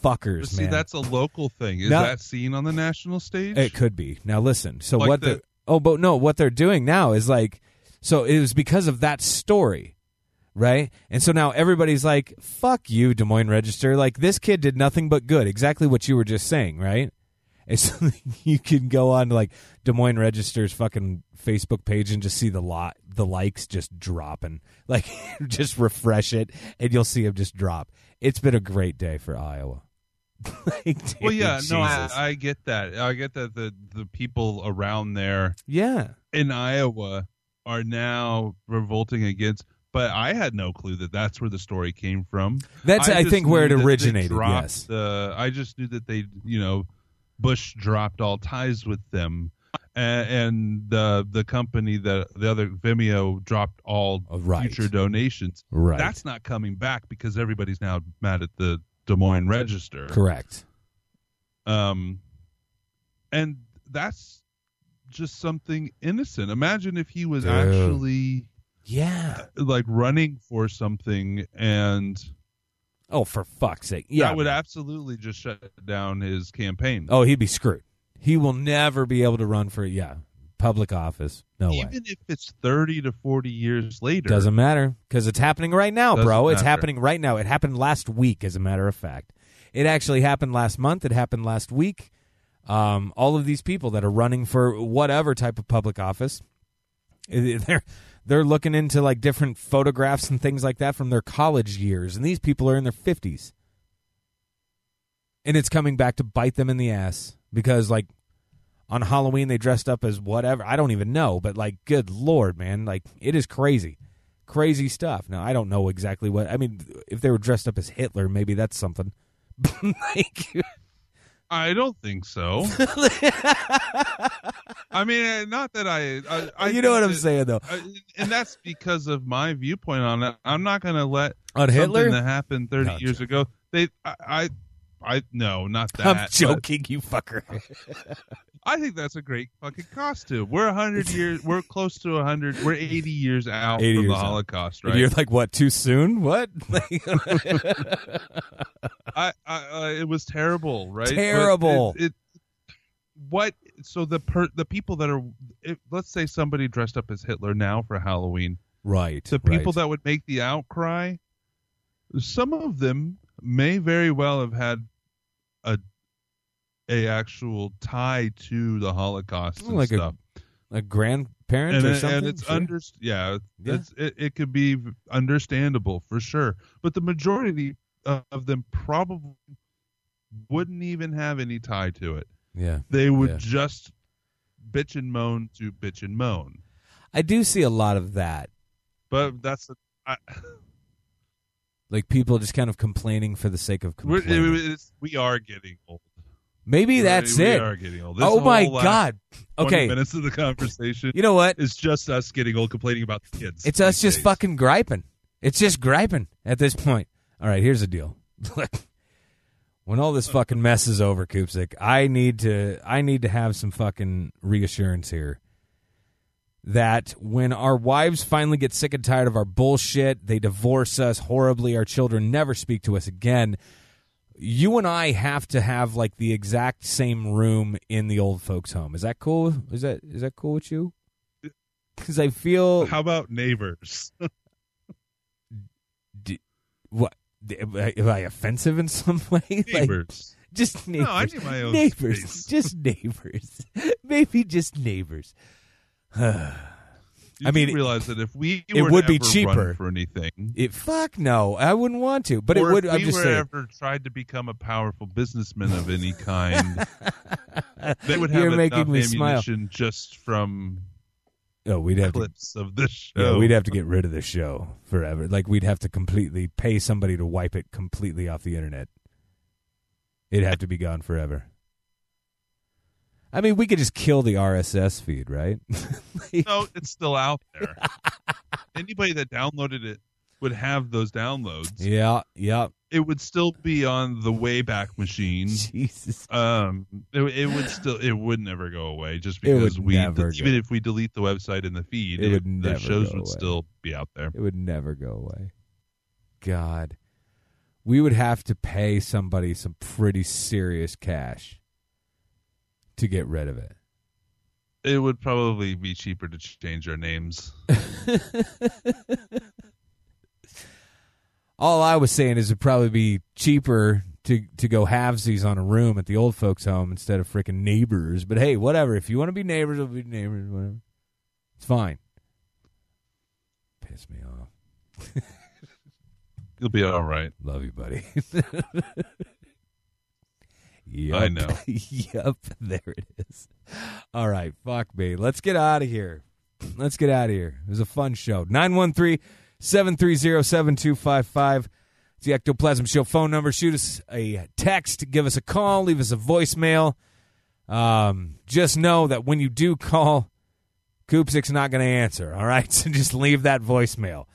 Fuckers, see, man. that's a local thing. Is No. that seen on the national stage? It could be. Now listen. So Like what the- the Oh, but no, what they're doing now is like so it was because of that story. Right? And so now everybody's like, fuck you, Des Moines Register. Like this kid did nothing but good. Exactly what you were just saying, right? And so you can go on to like Des Moines Register's fucking Facebook page and just see the lot the likes just dropping. Like just refresh it and you'll see them just drop. It's been a great day for Iowa. like, well, dude, yeah, no, I, I get that. I get that the the people around there yeah. in Iowa are now revolting against. But I had no clue that that's where the story came from. That's, I just think, where it knew that they originated, yes. the- I just knew that they, you know, Busch dropped all ties with them, and, and the the company that the other Venmo dropped all Oh, right. future donations. Right. That's not coming back because everybody's now mad at the Des Moines Register. Correct. Um, and that's just something innocent. Imagine if he was Dude. actually Yeah. like running for something and Oh, for fuck's sake. Yeah. that would absolutely just shut down his campaign. oh, he'd be screwed. He will never be able to run for, yeah, public office. No way. Even if it's 30 to 40 years later. Doesn't matter because it's happening right now, bro. It's happening right now. It happened last week, as a matter of fact. It actually happened last month. It happened last week. Um, all of these people that are running for whatever type of public office, They're they're looking into like different photographs and things like that from their college years, and these people are in their fifties, and it's coming back to bite them in the ass because like on Halloween they dressed up as whatever I don't even know, but like good lord, man, like it is crazy, crazy stuff. Now I don't know exactly what I mean. If they were dressed up as Hitler, maybe that's something. like, I don't think so. I mean, uh, not that I. I, I you know what I'm saying though. uh, and that's because of my viewpoint on it. I'm not going to let On Hitler? something that happened 30 No, years ago. They, I, I, I no, not that. I'm but joking, you fucker. I think that's a great fucking costume. We're 100 years. We're close to 100. We're 80 years out 80 from years the out. Holocaust, And right? You're like, what? Too soon? What? I, I, uh, it was terrible, right? Terrible. It, it, what? So the per, the people that are, if, let's say somebody dressed up as Hitler now for Halloween. right. the people right. that would make the outcry, some of them may very well have had a a actual tie to the Holocaust and like stuff. a, a grandparent and, or something. and it's Sure. under yeah, Yeah. It's, it, it could be understandable for sure, but the majority of them probably wouldn't even have any tie to it. yeah. They would Yeah. just bitch and moan to bitch and moan. I do see a lot of that. But that's I, Like people just kind of complaining for the sake of complaining. it's, we are getting old. Maybe that's we it. are getting old. This Oh my last uh, god. Okay. minutes of the conversation You know what? It's just us getting old, complaining about the kids. It's us just days. fucking griping. It's just griping at this point. All right, here's the deal. Look, when all this fucking mess is over, Koopsik, I need to I need to have some fucking reassurance here. That when our wives finally get sick and tired of our bullshit, they divorce us horribly, our children never speak to us again. You and I have to have like the exact same room in the old folks' home. Is that cool? Is that is that cool with you? Because I feel How about neighbors? D- what am I, offensive in some way? Like, neighbors. just neighbors. No, I need my own neighbors. space. Just neighbors. Maybe just neighbors. You I mean, realize that if we it would to be cheaper. for anything, It fuck no. I wouldn't want to, but it would. if I'm we just were saying. ever tried to become a powerful businessman of any kind, they would have You're enough making me smile. just from Oh, we'd have to. clips of this show. Yeah, we'd have to get rid of the show forever. Like we'd have to completely pay somebody to wipe it completely off the internet. It'd have to be gone forever. I mean, we could just kill the RSS feed, right? no, it's still out there. Anybody that downloaded it would have those downloads. yeah, yeah. It would still be on the Wayback Machine. Jesus. Um, it, it would still, it would never go away. Just because we, even if we delete the website and the feed, It would the shows would still be out there. It would never go away. God. We would have to pay somebody some pretty serious cash to get rid of it. It would probably be cheaper to change our names. All I was saying is it'd probably be cheaper to to go halvesies on a room at the old folks' home instead of freaking neighbors. But hey, whatever. If you want to be neighbors, we'll be neighbors. Whatever. It's fine. Piss me off. You'll be all right. Love you, buddy. yep. I know. yep. There it is. All right. Fuck me. Let's get out of here. Let's get out of here. It was a fun show. 913 730 7255. It's the Ectoplasm Show phone number. Shoot us a text, give us a call, leave us a voicemail. Um, just know that when you do call, Koopsik's not going to answer. All right, so just leave that voicemail.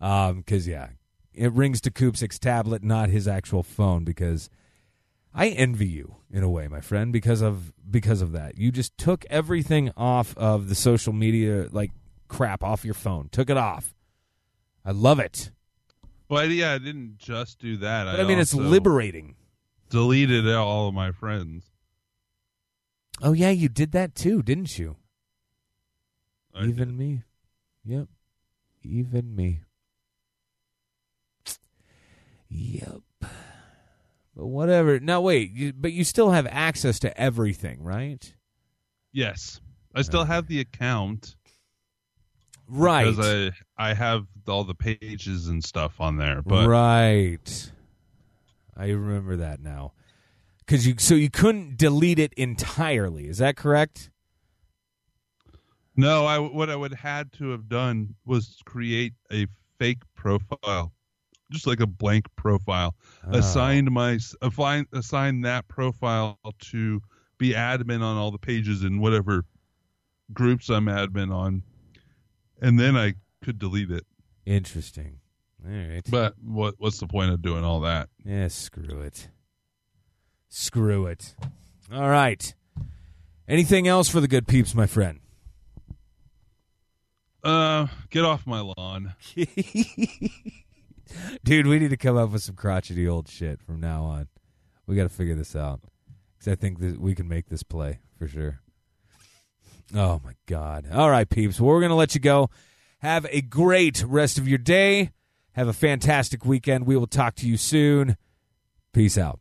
Um, because yeah, it rings to Koopsik's tablet, not his actual phone. Because I envy you in a way, my friend, because of because of that. You just took everything off of the social media like crap off your phone. Took it off. I love it. Well, yeah, I didn't just do that. But I, mean, it's liberating. Deleted all of my friends. Oh yeah, you did that too, didn't you? I Even did. me. Yep. Even me. Yep. But whatever. Now wait, you, but you still have access to everything, right? Yes, I still have the account. Right. Because I I have all the pages and stuff on there, but right. I remember that now. Cuz you so you couldn't delete it entirely. Is that correct? no, I what I would had to have done was create a fake profile, just like a blank profile. Oh. Assigned my assign assign that profile to be admin on all the pages in whatever groups I'm admin on, and then I could delete it. Interesting. All right. But what what's the point of doing all that? Yeah, screw it. Screw it. All right. Anything else for the good peeps, my friend? Uh, get off my lawn. Dude, we need to come up with some crotchety old shit from now on. We got to figure this out. Because I think that we can make this play for sure. Oh, my God. All right, peeps. Well, we're to let you go. Have a great rest of your day. Have a fantastic weekend. We will talk to you soon. Peace out.